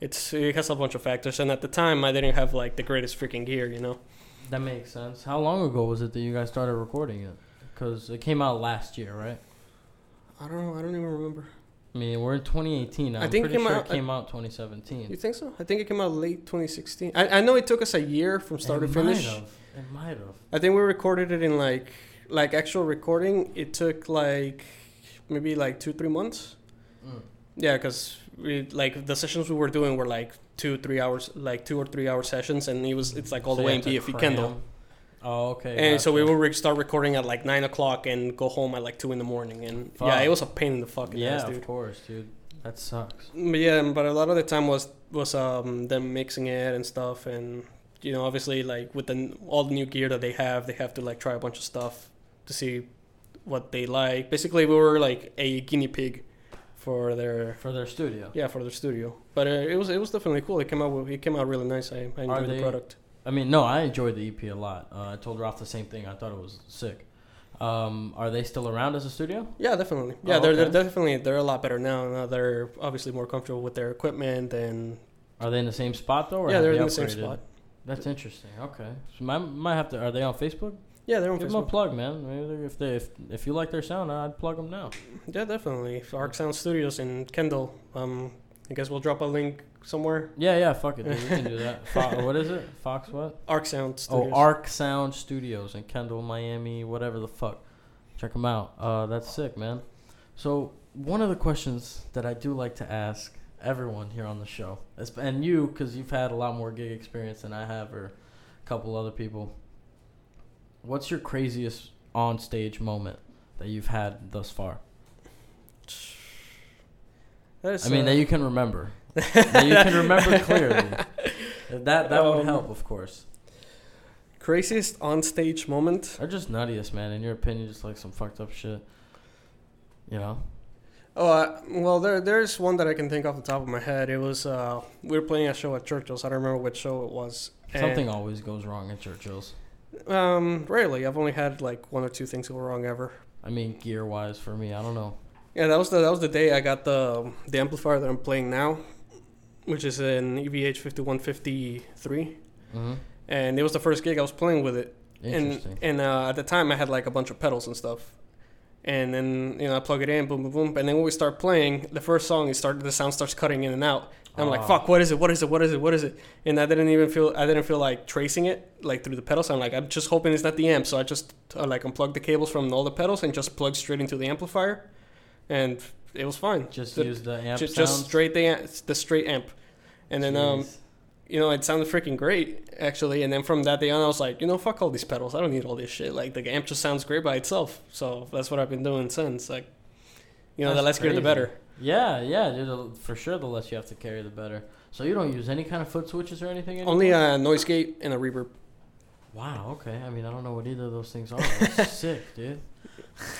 it's it has a bunch of factors. And at the time, I didn't have like the greatest freaking gear, you know. That makes sense. How long ago was it that you guys started recording it? Because it came out last year, right? I don't know. I don't even remember. I mean, we're in 2018. I'm I think it came sure out- it came out 2017. You think so? I think it came out late 2016. I, I know it took us a year from start it to finish. Might have. It might have. I think we recorded it in like like actual recording. It took like maybe like two three months. Mm. Yeah, because we like the sessions we were doing were like two three hours, like two or three hour sessions, and it was it's like all So the way in had to BFE cram. Kendall. Oh, okay. And so we would re- start recording at like nine o'clock and go home at like two in the morning, and yeah, it was a pain in the fucking Yeah, ass, of dude. course, dude. That sucks. But yeah, but a lot of the time was was um them mixing it and stuff, and you know obviously like with the all the new gear that they have, they have to like try a bunch of stuff to see what they like. Basically, we were like a guinea pig for their For their studio. yeah for their studio. But uh, it was it was definitely cool. It came out it came out really nice. I, I enjoyed they- the product. I mean, no, I enjoyed the EP a lot. Uh, I told Ralph the same thing. I thought it was sick. Um, are they still around as a studio? Yeah, definitely. Yeah, Oh, they're, okay. they're definitely they're a lot better now. Now they're obviously more comfortable with their equipment and Are they in the same spot though? Or yeah, they're they in the same spot. That's interesting. Okay, so might might have to. Are they on Facebook? Yeah, they're on Facebook. Give them a plug, man. If they if, if you like their sound, I'd plug them now. Yeah, definitely. Arc Sound Studios in Kendall. Um, I guess we'll drop a link somewhere. Yeah, yeah. Fuck it, dude. We can do that. [LAUGHS] Fo- what is it? Fox what? Arc Sound Studios. Oh, Arc Sound Studios in Kendall, Miami, whatever the fuck. Check them out. Uh, that's sick, man. So one of the questions that I do like to ask everyone here on the show, and you, because you've had a lot more gig experience than I have, or a couple other people. What's your craziest on stage moment that you've had thus far? [SNIFFS] That is, I mean, uh, that you can remember. [LAUGHS] that you can remember clearly. That that would Um, help, of course. craziest on stage moment. Or just nuttiest, man. In your opinion, just like some fucked up shit. You know? Oh, uh, well, there there's one that I can think off the top of my head. It was uh, we were playing a show at Churchill's. I don't remember which show it was. Something always goes wrong at Churchill's. Um, rarely. I've only had like one or two things go wrong ever. I mean, gear wise for me, I don't know. Yeah, that was the that was the day I got the the amplifier that I'm playing now, which is an EVH 5153, hmm and it was the first gig I was playing with it. Interesting. And and uh, at the time I had like a bunch of pedals and stuff. And then you know I plug it in, boom, boom, boom, and then when we start playing, the first song it started, the sound starts cutting in and out. I'm like, Ah. fuck, what is it? What is it? What is it? What is it? And I didn't even feel, I didn't feel like tracing it like through the pedals. I'm like, I'm just hoping it's not the amp. So I just uh, like unplugged the cables from all the pedals and just plugged straight into the amplifier, and it was fine. just the- use the amp just, just straight the amp, the straight amp, and then um, you know, it sounded freaking great actually. And then from that day on, I was like, you know, fuck all these pedals. I don't need all this shit. Like the amp just sounds great by itself. So that's what I've been doing since. Like, you know, the That's less gear, the better. Yeah, yeah, dude, for sure. The less you have to carry, the better. So you don't use any kind of foot switches or anything. Anymore? Only a noise gate and a reverb. Wow. Okay. I mean, I don't know what either of those things are. [LAUGHS] Sick, dude.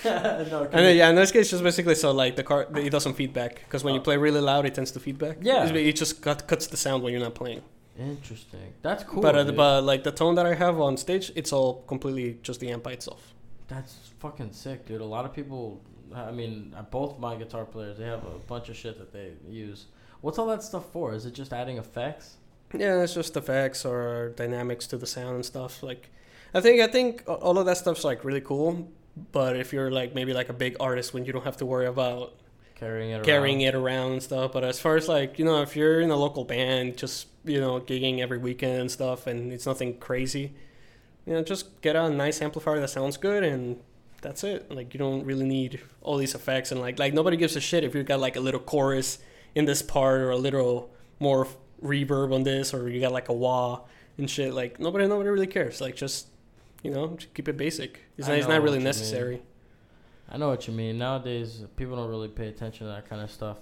No, And then, yeah, noise gate is just basically so like the car it does some feedback because when you Oh. play really loud, it tends to feedback. Yeah. It's- it just cut, cuts the sound when you're not playing. Interesting. That's cool. but uh, but like the tone that I have on stage, it's all completely just the amp by itself. That's fucking sick, dude. A lot of people, I mean, uh, both my guitar players, they have a bunch of shit that they use. What's all that stuff for? Is it just adding effects? Yeah, it's just effects or dynamics to the sound and stuff. Like, I think I think all of that stuff's like really cool. But if you're like maybe like a big artist, when you don't have to worry about Carrying it around? carrying it around and stuff. But as far as like you know, if you're in a local band, just you know gigging every weekend and stuff, and it's nothing crazy, you know, just get a nice amplifier that sounds good and. That's it. Like you don't really need all these effects and like like nobody gives a shit if you got like a little chorus in this part or a little more reverb on this or you got like a wah and shit. Like nobody nobody really cares. Like just you know just keep it basic. It's not, it's not really you mean. necessary. I know what you mean. Nowadays, people don't really pay attention to that kind of stuff.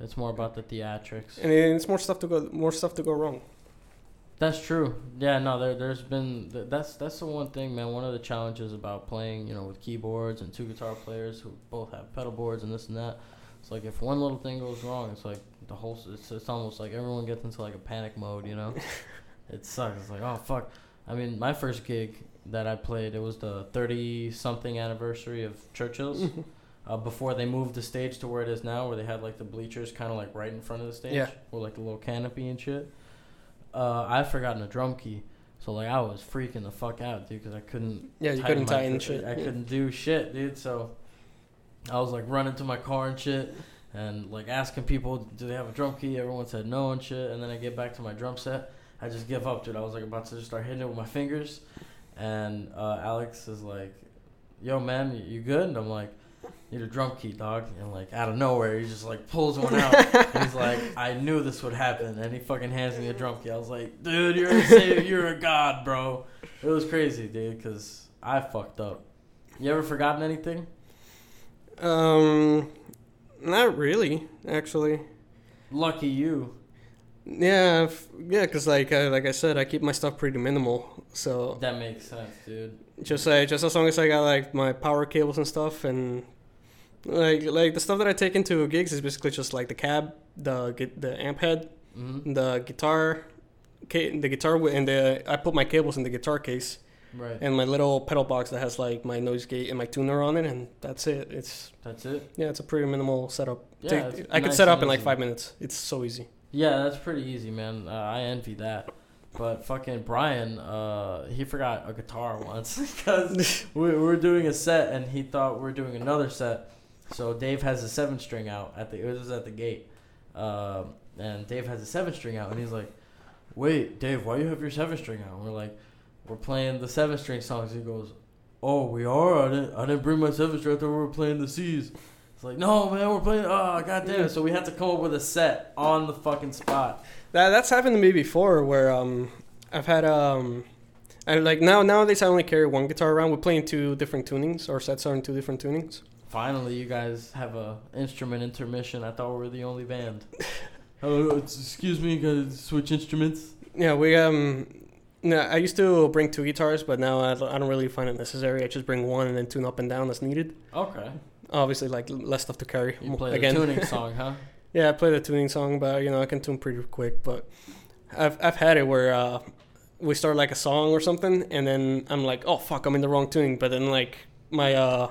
It's more about the theatrics. And it's more stuff to go more stuff to go wrong. That's true. Yeah, no, there, there's been that's that's the one thing, man. One of the challenges about playing, you know, with keyboards and two guitar players who both have pedal boards and this and that. It's like if one little thing goes wrong, it's like the whole. It's, it's almost like everyone gets into like a panic mode, you know. [LAUGHS] it sucks. It's like oh fuck. I mean, my first gig that I played, it was the thirty something anniversary of Churchill's. Uh, before they moved the stage to where it is now, where they had like the bleachers kind of like right in front of the stage, Yeah. with like the little canopy and shit. Uh, I forgotten a drum key, so like I was freaking the fuck out, dude, because I couldn't. Yeah, you couldn't tighten gr- shit. I Yeah. couldn't do shit, dude. So I was like running to my car and shit, and like asking people, do they have a drum key? Everyone said no and shit. And then I get back to my drum set, I just give up, dude. I was like about to just start hitting it with my fingers, and uh, Alex is like, "Yo, man, you- good?" And I'm like. Need a drum key, dog, and like out of nowhere, he just like pulls one out. [LAUGHS] he's like, "I knew this would happen," and he fucking hands me a drum key. I was like, "Dude, you're a savior, you're a god, bro." It was crazy, dude, because I fucked up. You ever forgotten anything? Um, not really, actually. Lucky you. Yeah, yeah, cause like uh, like I said, I keep my stuff pretty minimal. So That makes sense, dude. just like just as long as I got like my power cables and stuff, and like like the stuff that I take into gigs is basically just like the cab, the the amp head, hmm the guitar, the guitar, and the I put my cables in the guitar case, Right. and my little pedal box that has like my noise gate and my tuner on it, and that's it. It's That's it. yeah, it's a pretty minimal setup. Yeah, Take- I could set up in like five minutes. It's so easy. Yeah, that's pretty easy, man. Uh, I envy that. But fucking Brian, uh, he forgot a guitar once [LAUGHS] because [LAUGHS] we we were doing a set and he thought we were doing another set. So Dave has a seven string out at the it was at the gate, um, and Dave has a seven string out and he's like, "Wait, Dave, why you have your seven string out?" And we're like, "We're playing the seven string songs." He goes, "Oh, we are. I didn't I didn't bring my seven string. I thought we were playing the C's." It's like, "No, man, we're playing. Oh, goddamn!" So we had to come up with a set on the fucking spot. That that's happened to me before, where um, I've had um, I like now nowadays I only carry one guitar around. We're playing two different tunings. Our sets are in two different tunings. Finally, you guys have a instrument intermission. I thought we were the only band. [LAUGHS] Oh, excuse me, guys. Switch instruments. Yeah, we um, no, I used to bring two guitars, but now I don't really find it necessary. I just bring one and then tune up and down as needed. Okay. Obviously, like less stuff to carry. You play Again. the tuning [LAUGHS] song, huh? Yeah, I play the tuning song, but you know I can tune pretty quick. But I've I've had it where uh, we start like a song or something, and then I'm like, oh fuck, I'm in the wrong tuning. But then like my uh,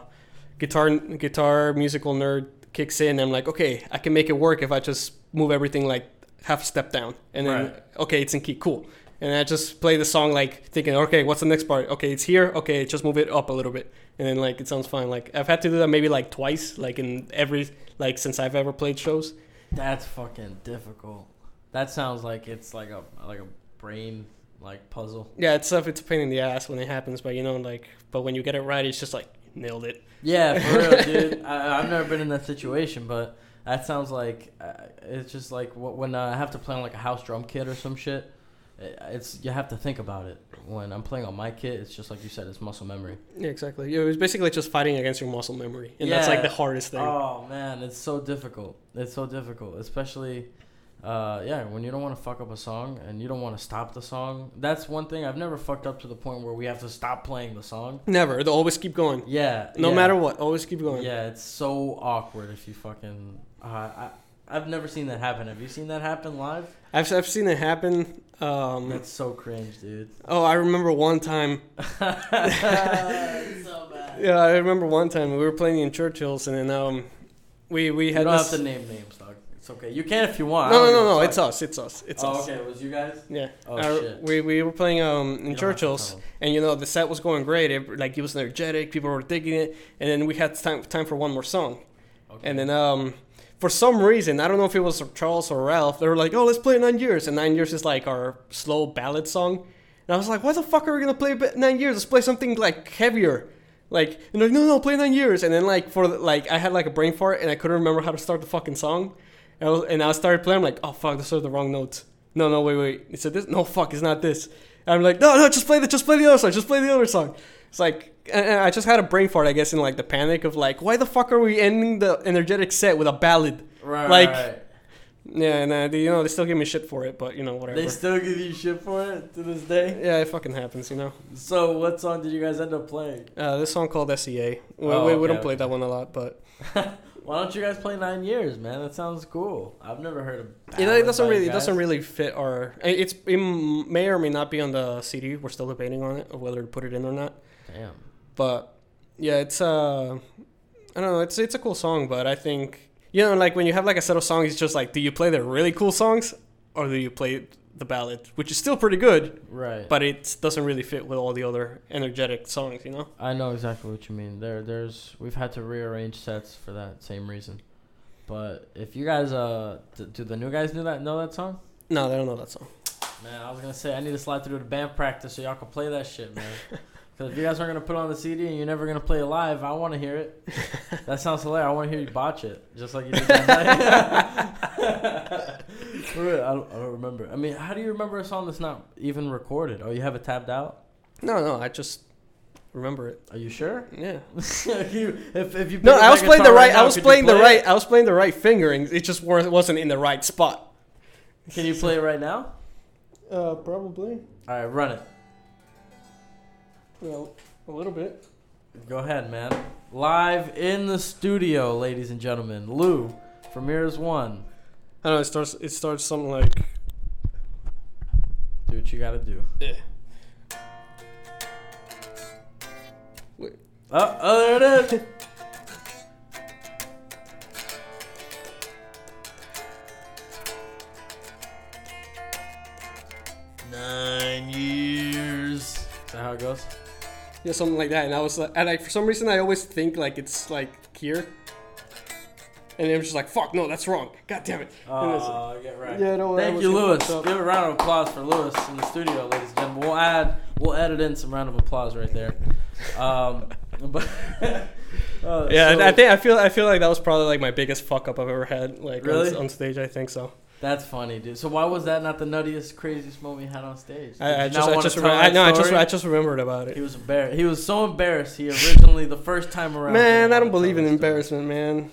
guitar guitar musical nerd kicks in, and I'm like, okay, I can make it work if I just move everything like half a step down, and then Right. okay, it's in key, cool. And I just play the song like thinking, okay, what's the next part? Okay, it's here. Okay, just move it up a little bit, and then like it sounds fine. Like I've had to do that maybe like twice, like in every like since I've ever played shows. That's fucking difficult. That sounds like it's like a like a brain like puzzle. Yeah, it's tough. It's a pain in the ass when it happens, but you know, like, but when you get it right, it's just like nailed it. Yeah, for real, [LAUGHS] dude. I, I've never been in that situation, but that sounds like uh, it's just like when uh, I have to play on like a house drum kit or some shit. It- It's you have to think about it. When I'm playing on my kit, it's just like you said, it's muscle memory. Yeah, exactly. It was basically just fighting against your muscle memory, and that's like the hardest thing. Oh man, it's so difficult. It's so difficult, especially, uh, yeah, when you don't want to fuck up a song and you don't want to stop the song. That's one thing I've never fucked up to the point where we have to stop playing the song. Never. They'll always keep going, Yeah, no yeah. matter what. Always keep going. Yeah, it's so awkward if you fucking. Uh, I I've never seen that happen. Have you seen that happen live? I've I've seen it happen. Um, That's so cringe, dude. oh, I remember one time. [LAUGHS] so bad. Yeah, I remember one time we were playing in Churchill's, and then um, we we You had don't this. have to name names, dog. It's okay. You can if you want. No, no, no, no. It's us. It's us. It's oh, us. okay. It was you guys. Yeah. Oh Uh, shit. We we were playing um in don't have to Churchill's. and you know the set was going great. It, like it was energetic, people were digging it, and then we had time time for one more song. Okay. And then um, for some reason, I don't know if it was Charles or Ralph, they were like, "Oh, let's play Nine Years," and Nine Years is like our slow ballad song. And I was like, "Why the fuck are we gonna play Nine Years? Let's play something like heavier." Like, and like, no, no, play Nine Years. And then like for the- like, I had like a brain fart, and I couldn't remember how to start the fucking song. And I, was, and I started playing. I'm like, "Oh fuck, those are the wrong notes." No, no, wait, wait. It's this. No, fuck, it's not this. And I'm like, no, no, just play the, just play the other song, just play the other song. It's like, and I just had a brain fart, I guess, in like the panic of like, why the fuck are we ending the energetic set with a ballad? right, like- right. Yeah, and uh, they, you know they still give me shit for it, but you know whatever. They still give you shit for it to this day. yeah, it fucking happens, you know. So, what song did you guys end up playing? Uh, this song called SEA. We, Oh, we, we okay, don't play okay. that one a lot, but [LAUGHS] Why don't you guys play Nine Years, man? That sounds cool. I've never heard of. you know it doesn't really it doesn't really fit our. It's it may or may not be on the CD. We're still debating on it of whether to put it in or not. Damn. But yeah, it's uh, I don't know. It's it's a cool song, but I think you know, like when you have like a set of songs, it's just like, do you play the really cool songs or do you play the ballad, which is still pretty good, Right. but it doesn't really fit with all the other energetic songs, you know? I know exactly what you mean. There, there's we've had to rearrange sets for that same reason. But if you guys, uh, d- do the new guys know that know that song? No, they don't know that song. Man, I was gonna say I need to slide through the band practice so y'all can play that shit, man. [LAUGHS] Because if you guys aren't gonna put it on the CD and you're never gonna play it live, I want to hear it. [LAUGHS] That sounds hilarious. I want to hear you botch it, just like you did that night. [LAUGHS] Real, I don't, I don't remember. I mean, how do you remember a song that's not even recorded? Oh, you have it tabbed out? No, no, I just remember it. Are you sure? Yeah. [LAUGHS] you, if, if you No, I was playing the guitar right. now, I was could you playing the right. it? I was playing the right fingering. It just wasn't in the right spot. Can you play it right now? Uh, probably. All right, run it. Well, a little bit. Go ahead, man. Live in the studio, ladies and gentlemen. Lou from Mirrors One. I don't know. It starts. It starts something like. Do what you gotta do. Yeah. Wait. Oh, oh, there it is. [LAUGHS] Nine years. Is that how it goes? Yeah, something like that. And I was like, and like for some reason I always think like it's like here. And I'm just like, fuck, no, that's wrong. God damn it. And it's- Oh, get right. Yeah, no, that Thank you. Lewis. Give a round of applause for Lewis in the studio, ladies and gentlemen. We'll add, we'll edit in some round of applause right there. Um, [LAUGHS] but [LAUGHS] uh, yeah, so I think I feel I feel like that was probably like my biggest fuck up I've ever had like Really? on, on stage. I think so. That's funny, dude. So why was that not the nuttiest, craziest moment you had on stage? Did I, I just I just I, no I just? I just remembered about it. He was embarrassed. He was so embarrassed. He originally, the first time around. Man, I don't believe in embarrassment, man.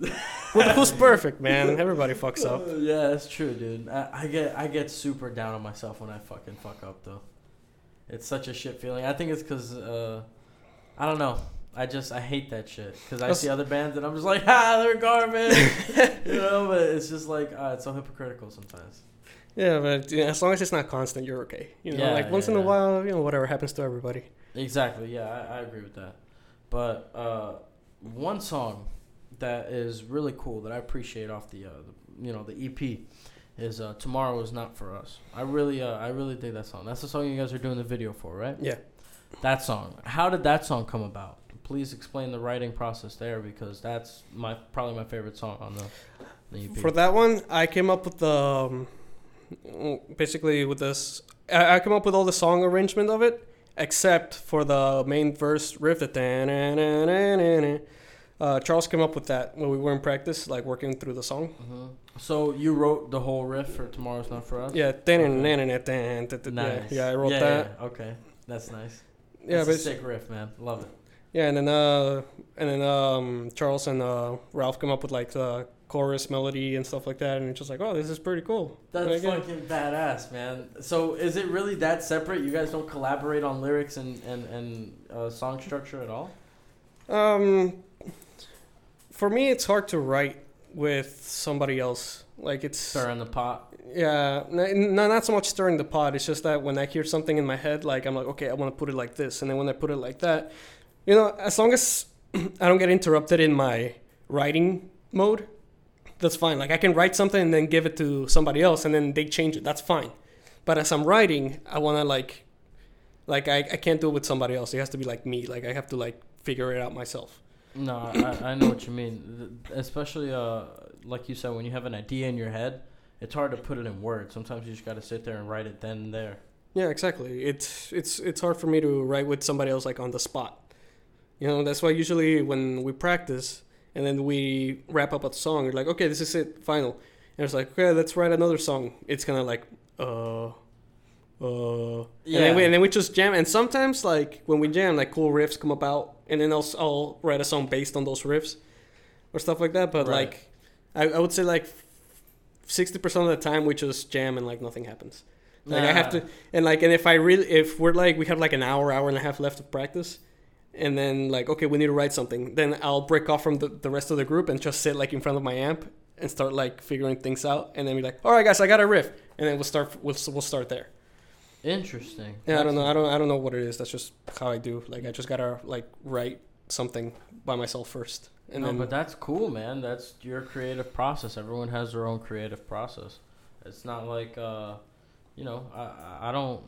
[LAUGHS] Who- Who's perfect, man? Everybody fucks up. [LAUGHS] Yeah, that's true, dude. I, I get I get super down on myself when I fucking fuck up, though. It's such a shit feeling. I think it's because uh, I don't know. I just I hate that shit because I That's- see other bands and I'm just like, [LAUGHS] ah, they're garbage, [LAUGHS] you know. But it's just like uh, it's so hypocritical sometimes. Yeah, but you know, as long as it's not constant, you're okay. You know, Yeah, like once yeah, in a yeah. while, you know, whatever happens to everybody. Exactly. Yeah, I, I agree with that. But uh, one song that is really cool that I appreciate off the, uh, the you know the EP is uh, "Tomorrow Is Not for Us." I really uh, I really dig that song. That's the song you guys are doing the video for, right? Yeah. That song. How did that song come about? Please explain the writing process there because that's my probably my favorite song on the, the EP. For that one, I came up with the um, basically with this. I, I came up with all the song arrangement of it, except for the main verse riff. The uh, Charles came up with that when we were in practice, like working through the song. hmm So you wrote the whole riff for "Tomorrow's Not for Us." Yeah, da-na-na-na-na-na-na. Nice. yeah, I wrote Yeah, that. yeah, Okay, that's nice. Yeah, That's but a sick riff, man. Love it. Yeah, and then uh, and then um, Charles and uh, Ralph come up with like the chorus melody and stuff like that, and it's just like, oh, this is pretty cool. That's fucking badass, man. So is it really that separate? You guys don't collaborate on lyrics and and and uh, song structure at all? Um, for me, it's hard to write with somebody else. Like it's Stir in the pot. yeah, no, not so much stirring the pot. It's just that when I hear something in my head, like I'm like, okay, I want to put it like this, and then when I put it like that, you know, as long as [CLEARS THROAT] I don't get interrupted in my writing mode, that's fine. Like I can write something and then give it to somebody else, and then they change it. That's fine. But as I'm writing, I want to like, like I, I can't do it with somebody else. It has to be like me. Like I have to like figure it out myself. No, I, I know what you mean. Especially uh, like you said, when you have an idea in your head, it's hard to put it in words. Sometimes you just got to sit there and write it then and there. Yeah, exactly. It's it's it's hard for me to write with somebody else like on the spot. You know, that's why usually when we practice and then we wrap up a song, we're like, okay, this is it, final. And it's like, okay, let's write another song. It's kind of like, uh, uh, and then, we, and then we just jam. And sometimes, like when we jam, like cool riffs come about, and then I'll I'll write a song based on those riffs or stuff like that. But Right. like, I, I would say like sixty percent of the time we just jam and like nothing happens. Like I have to, and like, and if I really, if we're like, we have like an hour, hour and a half left of practice, and then like, okay, we need to write something. Then I'll break off from the, the rest of the group and just sit like in front of my amp and start like figuring things out, and then be like, all right, guys, I got a riff, and then we'll start, we'll we'll start there. Interesting. Yeah, I don't know, I don't, I don't know what it is. That's just how I do. Like, I just gotta like write something by myself first, and no, then but that's cool, man. That's your creative process. Everyone has their own creative process. It's not like, uh, you know, I I don't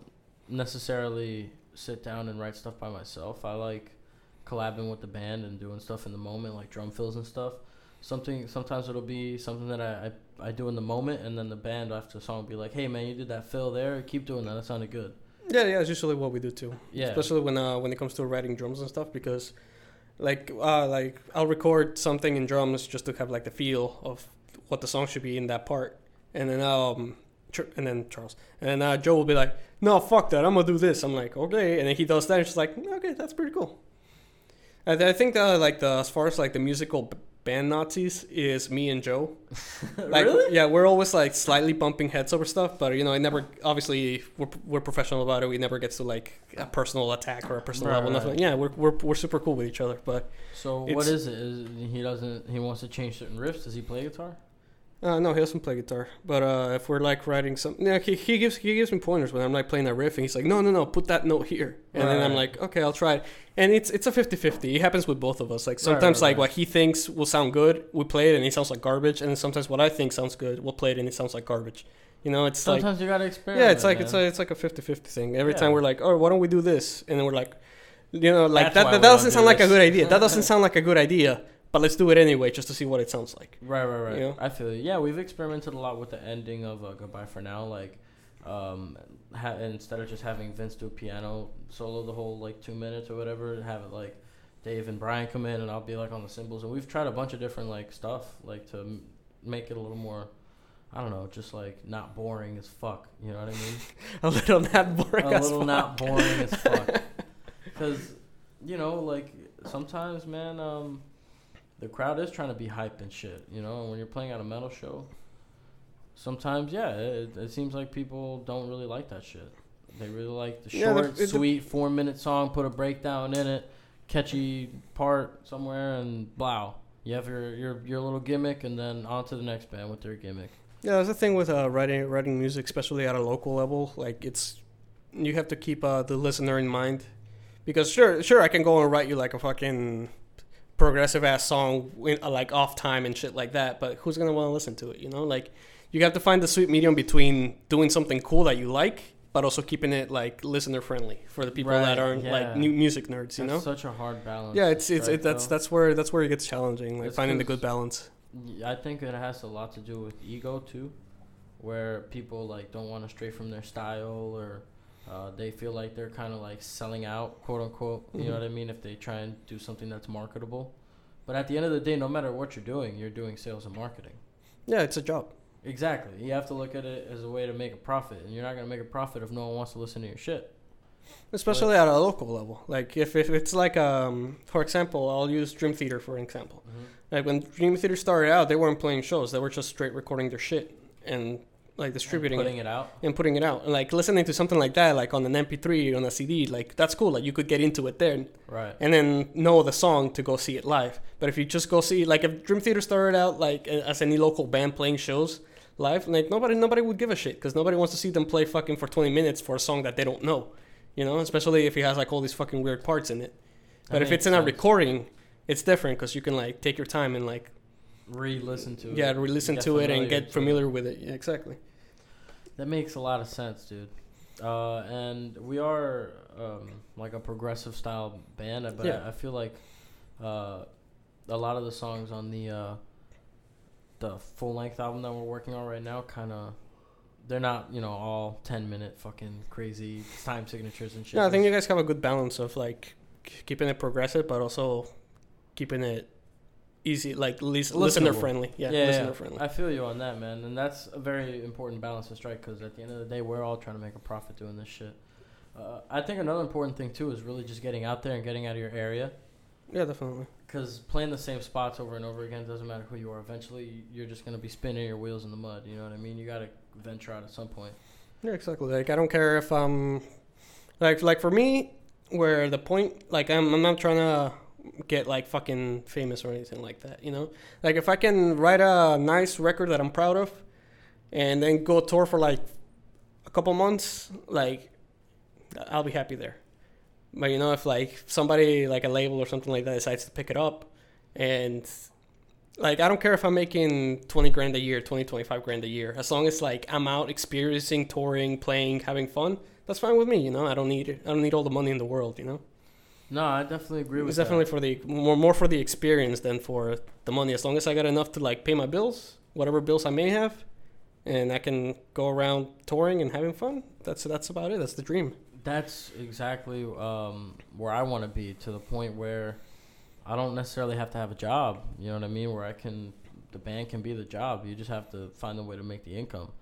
necessarily sit down and write stuff by myself. I like collabing with the band and doing stuff in the moment, like drum fills and stuff. Something sometimes it'll be something that I, I, I do in the moment, and then the band after the song will be like, "Hey, man, you did that fill there. Keep doing that. That sounded good." yeah, yeah, it's usually what we do too. Yeah. especially when uh when it comes to writing drums and stuff because like uh like I'll record something in drums just to have like the feel of what the song should be in that part and then um and then Charles and then uh, Joe will be like no fuck that I'm gonna do this I'm like okay and then he does that and she's like okay that's pretty cool I, I think that uh, like the as far as like the musical b- band Nazis is me and Joe [LAUGHS] like really? yeah we're always like slightly bumping heads over stuff but you know it never obviously we're, we're professional about it we never gets to like a personal attack or a personal Right, level nothing yeah we're, we're, we're super cool with each other but So what is it? Is he doesn't he wants to change certain riffs? Does he play guitar? Uh, no, he doesn't play guitar. But uh, if we're like writing something, yeah, he, he gives he gives me pointers when I'm like playing that riff, and he's like, no, no, no, put that note here, and then I'm like, okay, I'll try it. And it's it's a 50-50. It happens with both of us. Like sometimes right, like right. what he thinks will sound good, we play it and it sounds like garbage, and then sometimes what I think sounds good, we'll play it and it sounds like garbage. You know, it's like Sometimes you gotta experiment. yeah, it's like it's a, it's like a 50-50 thing. Every Yeah. time we're like, oh, why don't we do this? And then we're like, you know, like That's that that, that doesn't do sound like a good idea. That doesn't [LAUGHS] sound like a good idea. But let's do it anyway, just to see what it sounds like. Right, right, right. You know? I feel you. Yeah, we've experimented a lot with the ending of uh, Goodbye for Now. Like, um, ha- instead of just having Vince do a piano solo the whole like two minutes or whatever, have it like Dave and Brian come in and I'll be like on the cymbals. And we've tried a bunch of different like stuff like to m- make it a little more. I don't know, just like not boring as fuck. You know what I mean? [LAUGHS] A little not boring. a as little fuck. not boring as fuck. [LAUGHS] Because, you know, like sometimes, man, um, the crowd is trying to be hyped and shit. You know, and when you're playing at a metal show, sometimes, yeah, it, it seems like people don't really like that shit. They really like the Yeah, the- short, the- sweet, four minute song, put a breakdown in it, catchy part somewhere, and blow. You have your, your, your little gimmick, and then on to the next band with their gimmick. Yeah, that's the thing with uh, writing writing music, especially at a local level. Like it's, you have to keep uh, the listener in mind, because sure, sure, I can go and write you like a fucking progressive ass song, uh, like off time and shit like that. But who's gonna want to listen to it? You know, like you have to find the sweet medium between doing something cool that you like, but also keeping it like listener friendly for the people that aren't yeah. like new music nerds. You That's know. such a hard balance. Yeah, it's it's it, that's though. that's where that's where it gets challenging, like It's finding the good balance. i think it has a lot to do with ego too, where people like don't want to stray from their style or uh, they feel like they're kind of like selling out, quote unquote. You know Mhm. what I mean? If they try and do something that's marketable, but at the end of the day, no matter what you're doing, you're doing sales and marketing. Yeah, it's a job. Exactly. You have to look at it as a way to make a profit, and you're not gonna make a profit if no one wants to listen to your shit. especially at a local level. Like if, if it's like um, for example, I'll use Dream Theater for example. Like when Dream Theater started out, they weren't playing shows; they were just straight recording their shit and like distributing putting it it out. and putting it out. And like listening to something like that, like on an MP3 on a CD, like that's cool. Like you could get into it there Right. and then know the song to go see it live. But if you just go see, like if Dream Theater started out like as any local band playing shows live, like nobody nobody would give a shit because nobody wants to see them play fucking for 20 minutes for a song that they don't know. You know, especially if it has like all these fucking weird parts in it. But if it's in a recording, it's different because you can like take your time and like re-listen to it. yeah, re-listen to it and get familiar with it. Yeah, exactly. That makes a lot of sense, dude. Uh, and we are um, like a progressive style band, but Yeah. I, I feel like uh, a lot of the songs on the uh, the full length album that we're working on right now, kind of, they're not you know all ten minute fucking crazy time signatures and shit. Yeah, I think you guys have a good balance of like keeping it progressive, but also keeping it easy, like least listener friendly. Yeah, yeah, listener yeah. friendly. I feel you on that, man, and that's a very important balance to strike because at the end of the day, we're all trying to make a profit doing this shit. Uh, I think another important thing too is really just getting out there and getting out of your area. Yeah, definitely. Because playing the same spots over and over again doesn't matter who you are. Eventually, you're just gonna be spinning your wheels in the mud. You know what I mean? You gotta venture out at some point. Yeah, exactly. Like I don't care if I'm like like for me, where the point like I'm I'm not trying to get like fucking famous or anything like that. You know, like if I can write a nice record that I'm proud of, and then go tour for like a couple months, like I'll be happy there. But you know, if like somebody like a label or something like that decides to pick it up, and like I don't care if I'm making 20 grand a year, 20, 25 grand a year. As long as like I'm out experiencing, touring, playing, having fun, that's fine with me, you know? I don't need I don't need all the money in the world, you know? No, I definitely agree with It's that. definitely for the more more for the experience than for the money. As long as I got enough to like pay my bills, whatever bills I may have, and I can go around touring and having fun. That's that's about it. That's the dream. That's exactly um, where I want to be to the point where I don't necessarily have to have a job. You know what I mean? Where I can, the band can be the job. You just have to find a way to make the income.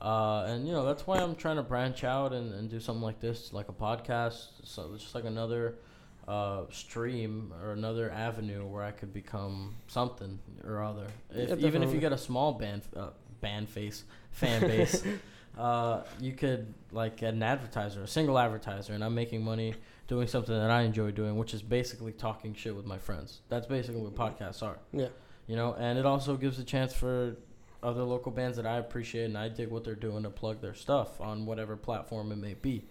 Uh, and you know that's why I'm trying to branch out and, and do something like this, like a podcast. So it's just like another uh, stream or another avenue where I could become something or other. If, Yeah, even if you get a small band uh, band face fan base, [LAUGHS] uh, you could like get an advertiser, a single advertiser, and I'm making money doing something that I enjoy doing, which is basically talking shit with my friends. That's basically what podcasts are. Yeah. You know, and it also gives a chance for other local bands that I appreciate and I dig what they're doing to plug their stuff on whatever platform it may be.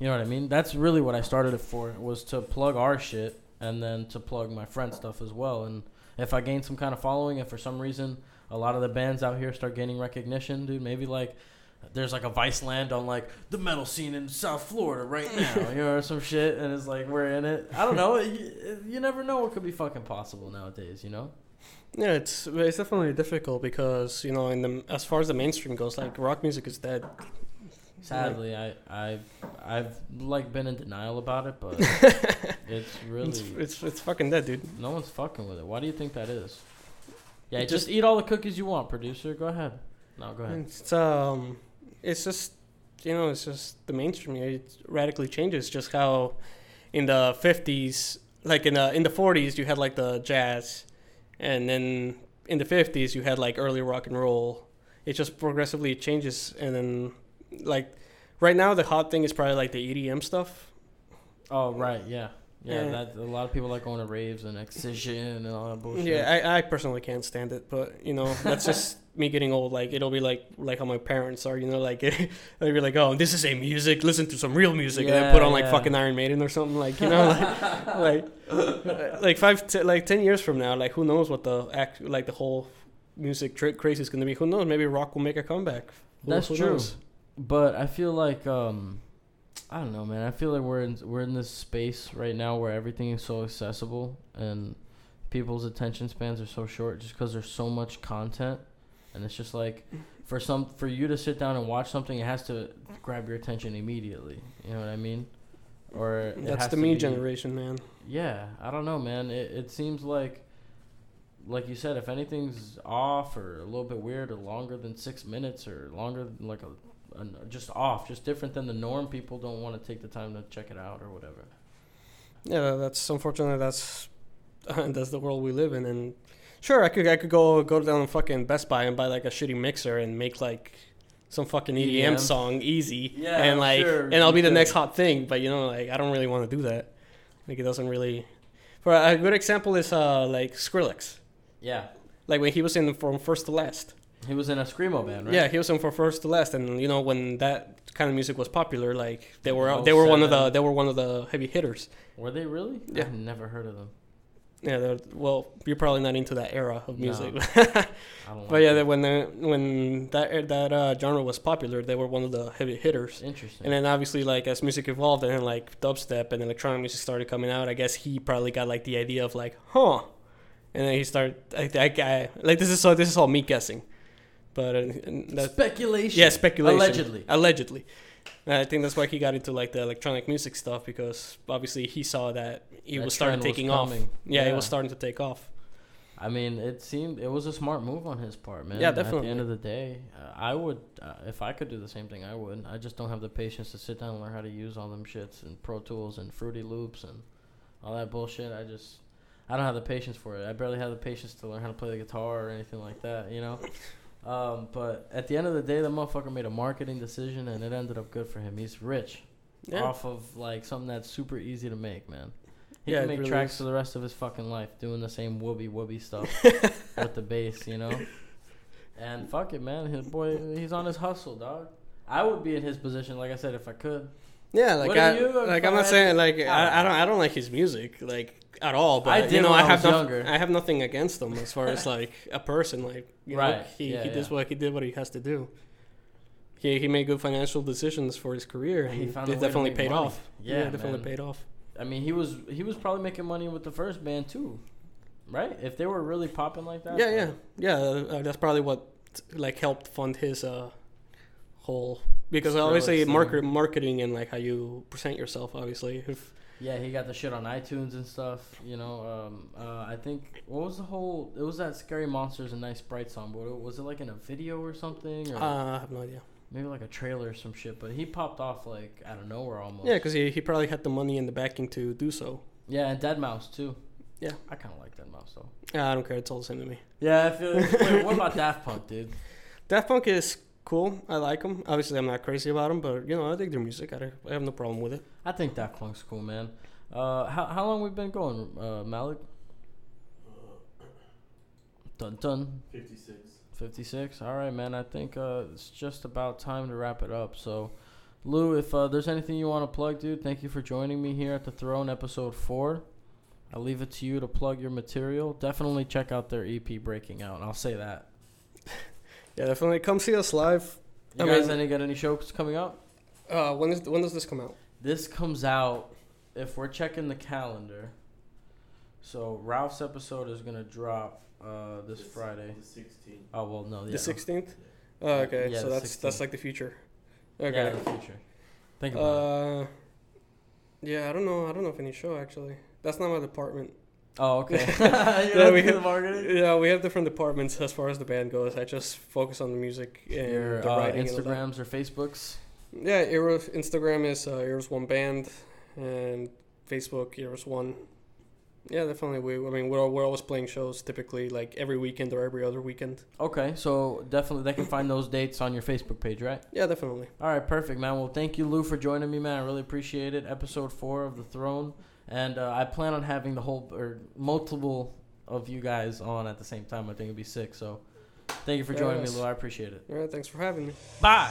You know what I mean? That's really what I started it for was to plug our shit and then to plug my friend stuff as well. And if I gain some kind of following, and for some reason a lot of the bands out here start gaining recognition, dude, maybe like there's like a Viceland on like the metal scene in South Florida right now, you know, or some shit, and it's like we're in it. I don't know. You, you never know what could be fucking possible nowadays, you know. Yeah, it's it's definitely difficult because you know, in the as far as the mainstream goes, like rock music is dead. Sadly, I I I've like been in denial about it, but [LAUGHS] it's really It's, it's it's fucking dead, dude. no one's fucking with it. Why do you think that is? Yeah, just, just- eat all the cookies you want, producer. Go ahead. No, go ahead. It's um, it's just you know, it's just the mainstream. It radically changes. Just how in the fifties, like in the in the forties, you had like the jazz, and then in the fifties, you had like early rock and roll. It just progressively changes, and then like right now, the hot thing is probably like the EDM stuff. Oh right, yeah, yeah. Yeah. That a lot of people like going to raves and Excision and all that bullshit. Yeah, I, I personally can't stand it, but you know that's just [LAUGHS] me getting old. Like it'll be like like how my parents are, you know, like [LAUGHS] they'll be like, oh, this is a music, listen to some real music, and Yeah, then put on like yeah. fucking Iron Maiden or something, like you know, like [LAUGHS] like, like five t- like ten years from now, like who knows what the act like the whole music trick craze is gonna be? Who knows? Maybe rock will make a comeback. Who- That's who true. knows? But I feel like um I don't know, man. I feel like we're in we're in this space right now where everything is so accessible and people's attention spans are so short just because there's so much content, and it's just like for some for you to sit down and watch something, it has to grab your attention immediately. You know what I mean? Or That's the me be- generation, man. Yeah, I don't know, man. It it seems like. Like you said, if anything's off or a little bit weird or longer than six minutes or longer than like a just off, just different than the norm. People don't want to take the time to check it out or whatever. Yeah, that's unfortunately that's [LAUGHS] that's the world we live in. And sure, I could I could go go down to fucking Best Buy and buy like a shitty mixer and make like some fucking EDM, EDM? song easy. Yeah, and like sure, and I'll be the next hot thing. But you know, like I don't really want to do that. Like it doesn't really. For a good example is uh like Skrillex. Yeah, Like when he was in From First to Last. He was in a screamo band, right? Yeah, he was in From First to Last, and you know when that kind of music was popular, like they were Oh, they were one of the they were one of the heavy hitters. Were they really? Yeah. I've never heard of them. Yeah, they're, well, you're probably not into that era of No. music. I [LAUGHS] don't. But yeah, that when the, when that that uh, genre was popular, they were one of the heavy hitters. interesting. And then obviously, like as music evolved, and then like dubstep and electronic music started coming out, I guess he probably got like the idea of like, huh, and then he started. I, I, I like this is so this is all me guessing, but uh, Speculation. yeah, speculation. Allegedly. allegedly. And I think that's why he got into like the electronic music stuff because obviously he saw that it That was starting trend was taking off. coming. Yeah, it was starting to take off. I mean, it seemed it was a smart move on his part, man. Yeah, definitely. At the end of the day, uh, I would, uh, if I could do the same thing, I would. I just don't have the patience to sit down and learn how to use all them shits and Pro Tools and Fruity Loops and all that bullshit. I just, I don't have the patience for it. I barely have the patience to learn how to play the guitar or anything like that, you know. Um, but at the end of the day, the motherfucker made a marketing decision and it ended up good for him. He's rich Yeah. off of like something that's super easy to make, man. He Yeah, can make really tracks is. for the rest of his fucking life doing the same whoopee whoopee stuff [LAUGHS] with the bass, you know. And fuck it, man. His boy, he's on his hustle, dog. I would be in his position, like I said, if I could. Yeah, like What I, like I'm not saying like I, I don't I don't like his music like at all. But I you know I I have noth- I have nothing against him as far as like a person. Like you know, Right, he yeah, he yeah. did what he did what he has to do. He he made good financial decisions for his career. He and found it definitely paid money. off. Yeah, definitely paid off. I mean, he was he was probably making money with the first band too, right? If they were really popping like that. Yeah, yeah, yeah. Uh, that's probably what like helped fund his uh whole because obviously market marketing and like how you present yourself. Obviously, if Yeah, he got the shit on iTunes and stuff. You know, um, uh, I think what was the whole? It was that Scary Monsters and Nice Sprite song, but was it like in a video or something, or uh, I have no idea. maybe like a trailer or some shit? But he popped off like out of nowhere almost. Yeah, because he, he probably had the money and the backing to do so. yeah, and Deadmau5 too. Yeah. I kind of like Deadmau5 though. Yeah, I don't care. It's all the same to me. Yeah, I feel. Wait, [LAUGHS] what about Daft Punk, dude? Daft Punk is cool. I like them. Obviously, I'm not crazy about them, but you know, I dig their music. I, I have no problem with it. I think Daft Punk's cool, man. Uh, how how long we been going, uh, Malik? Dun dun. 56. 56. All right, man. I think uh, it's just about time to wrap it up. So, Lou, if uh, there's anything you want to plug, dude, thank you for joining me here at the Throne, episode four. I'll leave it to you to plug your material. Definitely check out their EP Breaking Out. I'll say that. [LAUGHS] Yeah, definitely come see us live. You I guys mean- any got any shows coming up? Uh, when is when does this come out? This comes out if we're checking the calendar. So Ralph's episode is gonna drop uh, this Friday. The 16th. Oh well, no, yeah. The sixteenth. Oh, okay, Yeah, so the that's that's like the future. Yeah, Okay. in the future. Think about it. Uh, yeah, I don't know. I don't know if any show actually. That's not my department. Oh, okay. [LAUGHS] [LAUGHS] Yeah, yeah, we we have- marketing. Yeah, we have different departments as far as the band goes. I just focus on the music and Your the uh, writing. and all that. Instagrams or Facebooks. Yeah, Eros Instagram is uh, Eros One Band, and Facebook Eros One. Yeah, definitely. We, I mean, we're we're always playing shows typically like every weekend or every other weekend. Okay, so definitely they can find those dates on your Facebook page, right? Yeah, definitely. All right, perfect, man. Well, thank you, Lou, for joining me, man. I really appreciate it. Episode four of the Throne, and uh, I plan on having the whole or multiple of you guys on at the same time. I think it'd be sick. So, thank you for joining Yes. me, Lou. I appreciate it. All right, thanks for having me. Bye.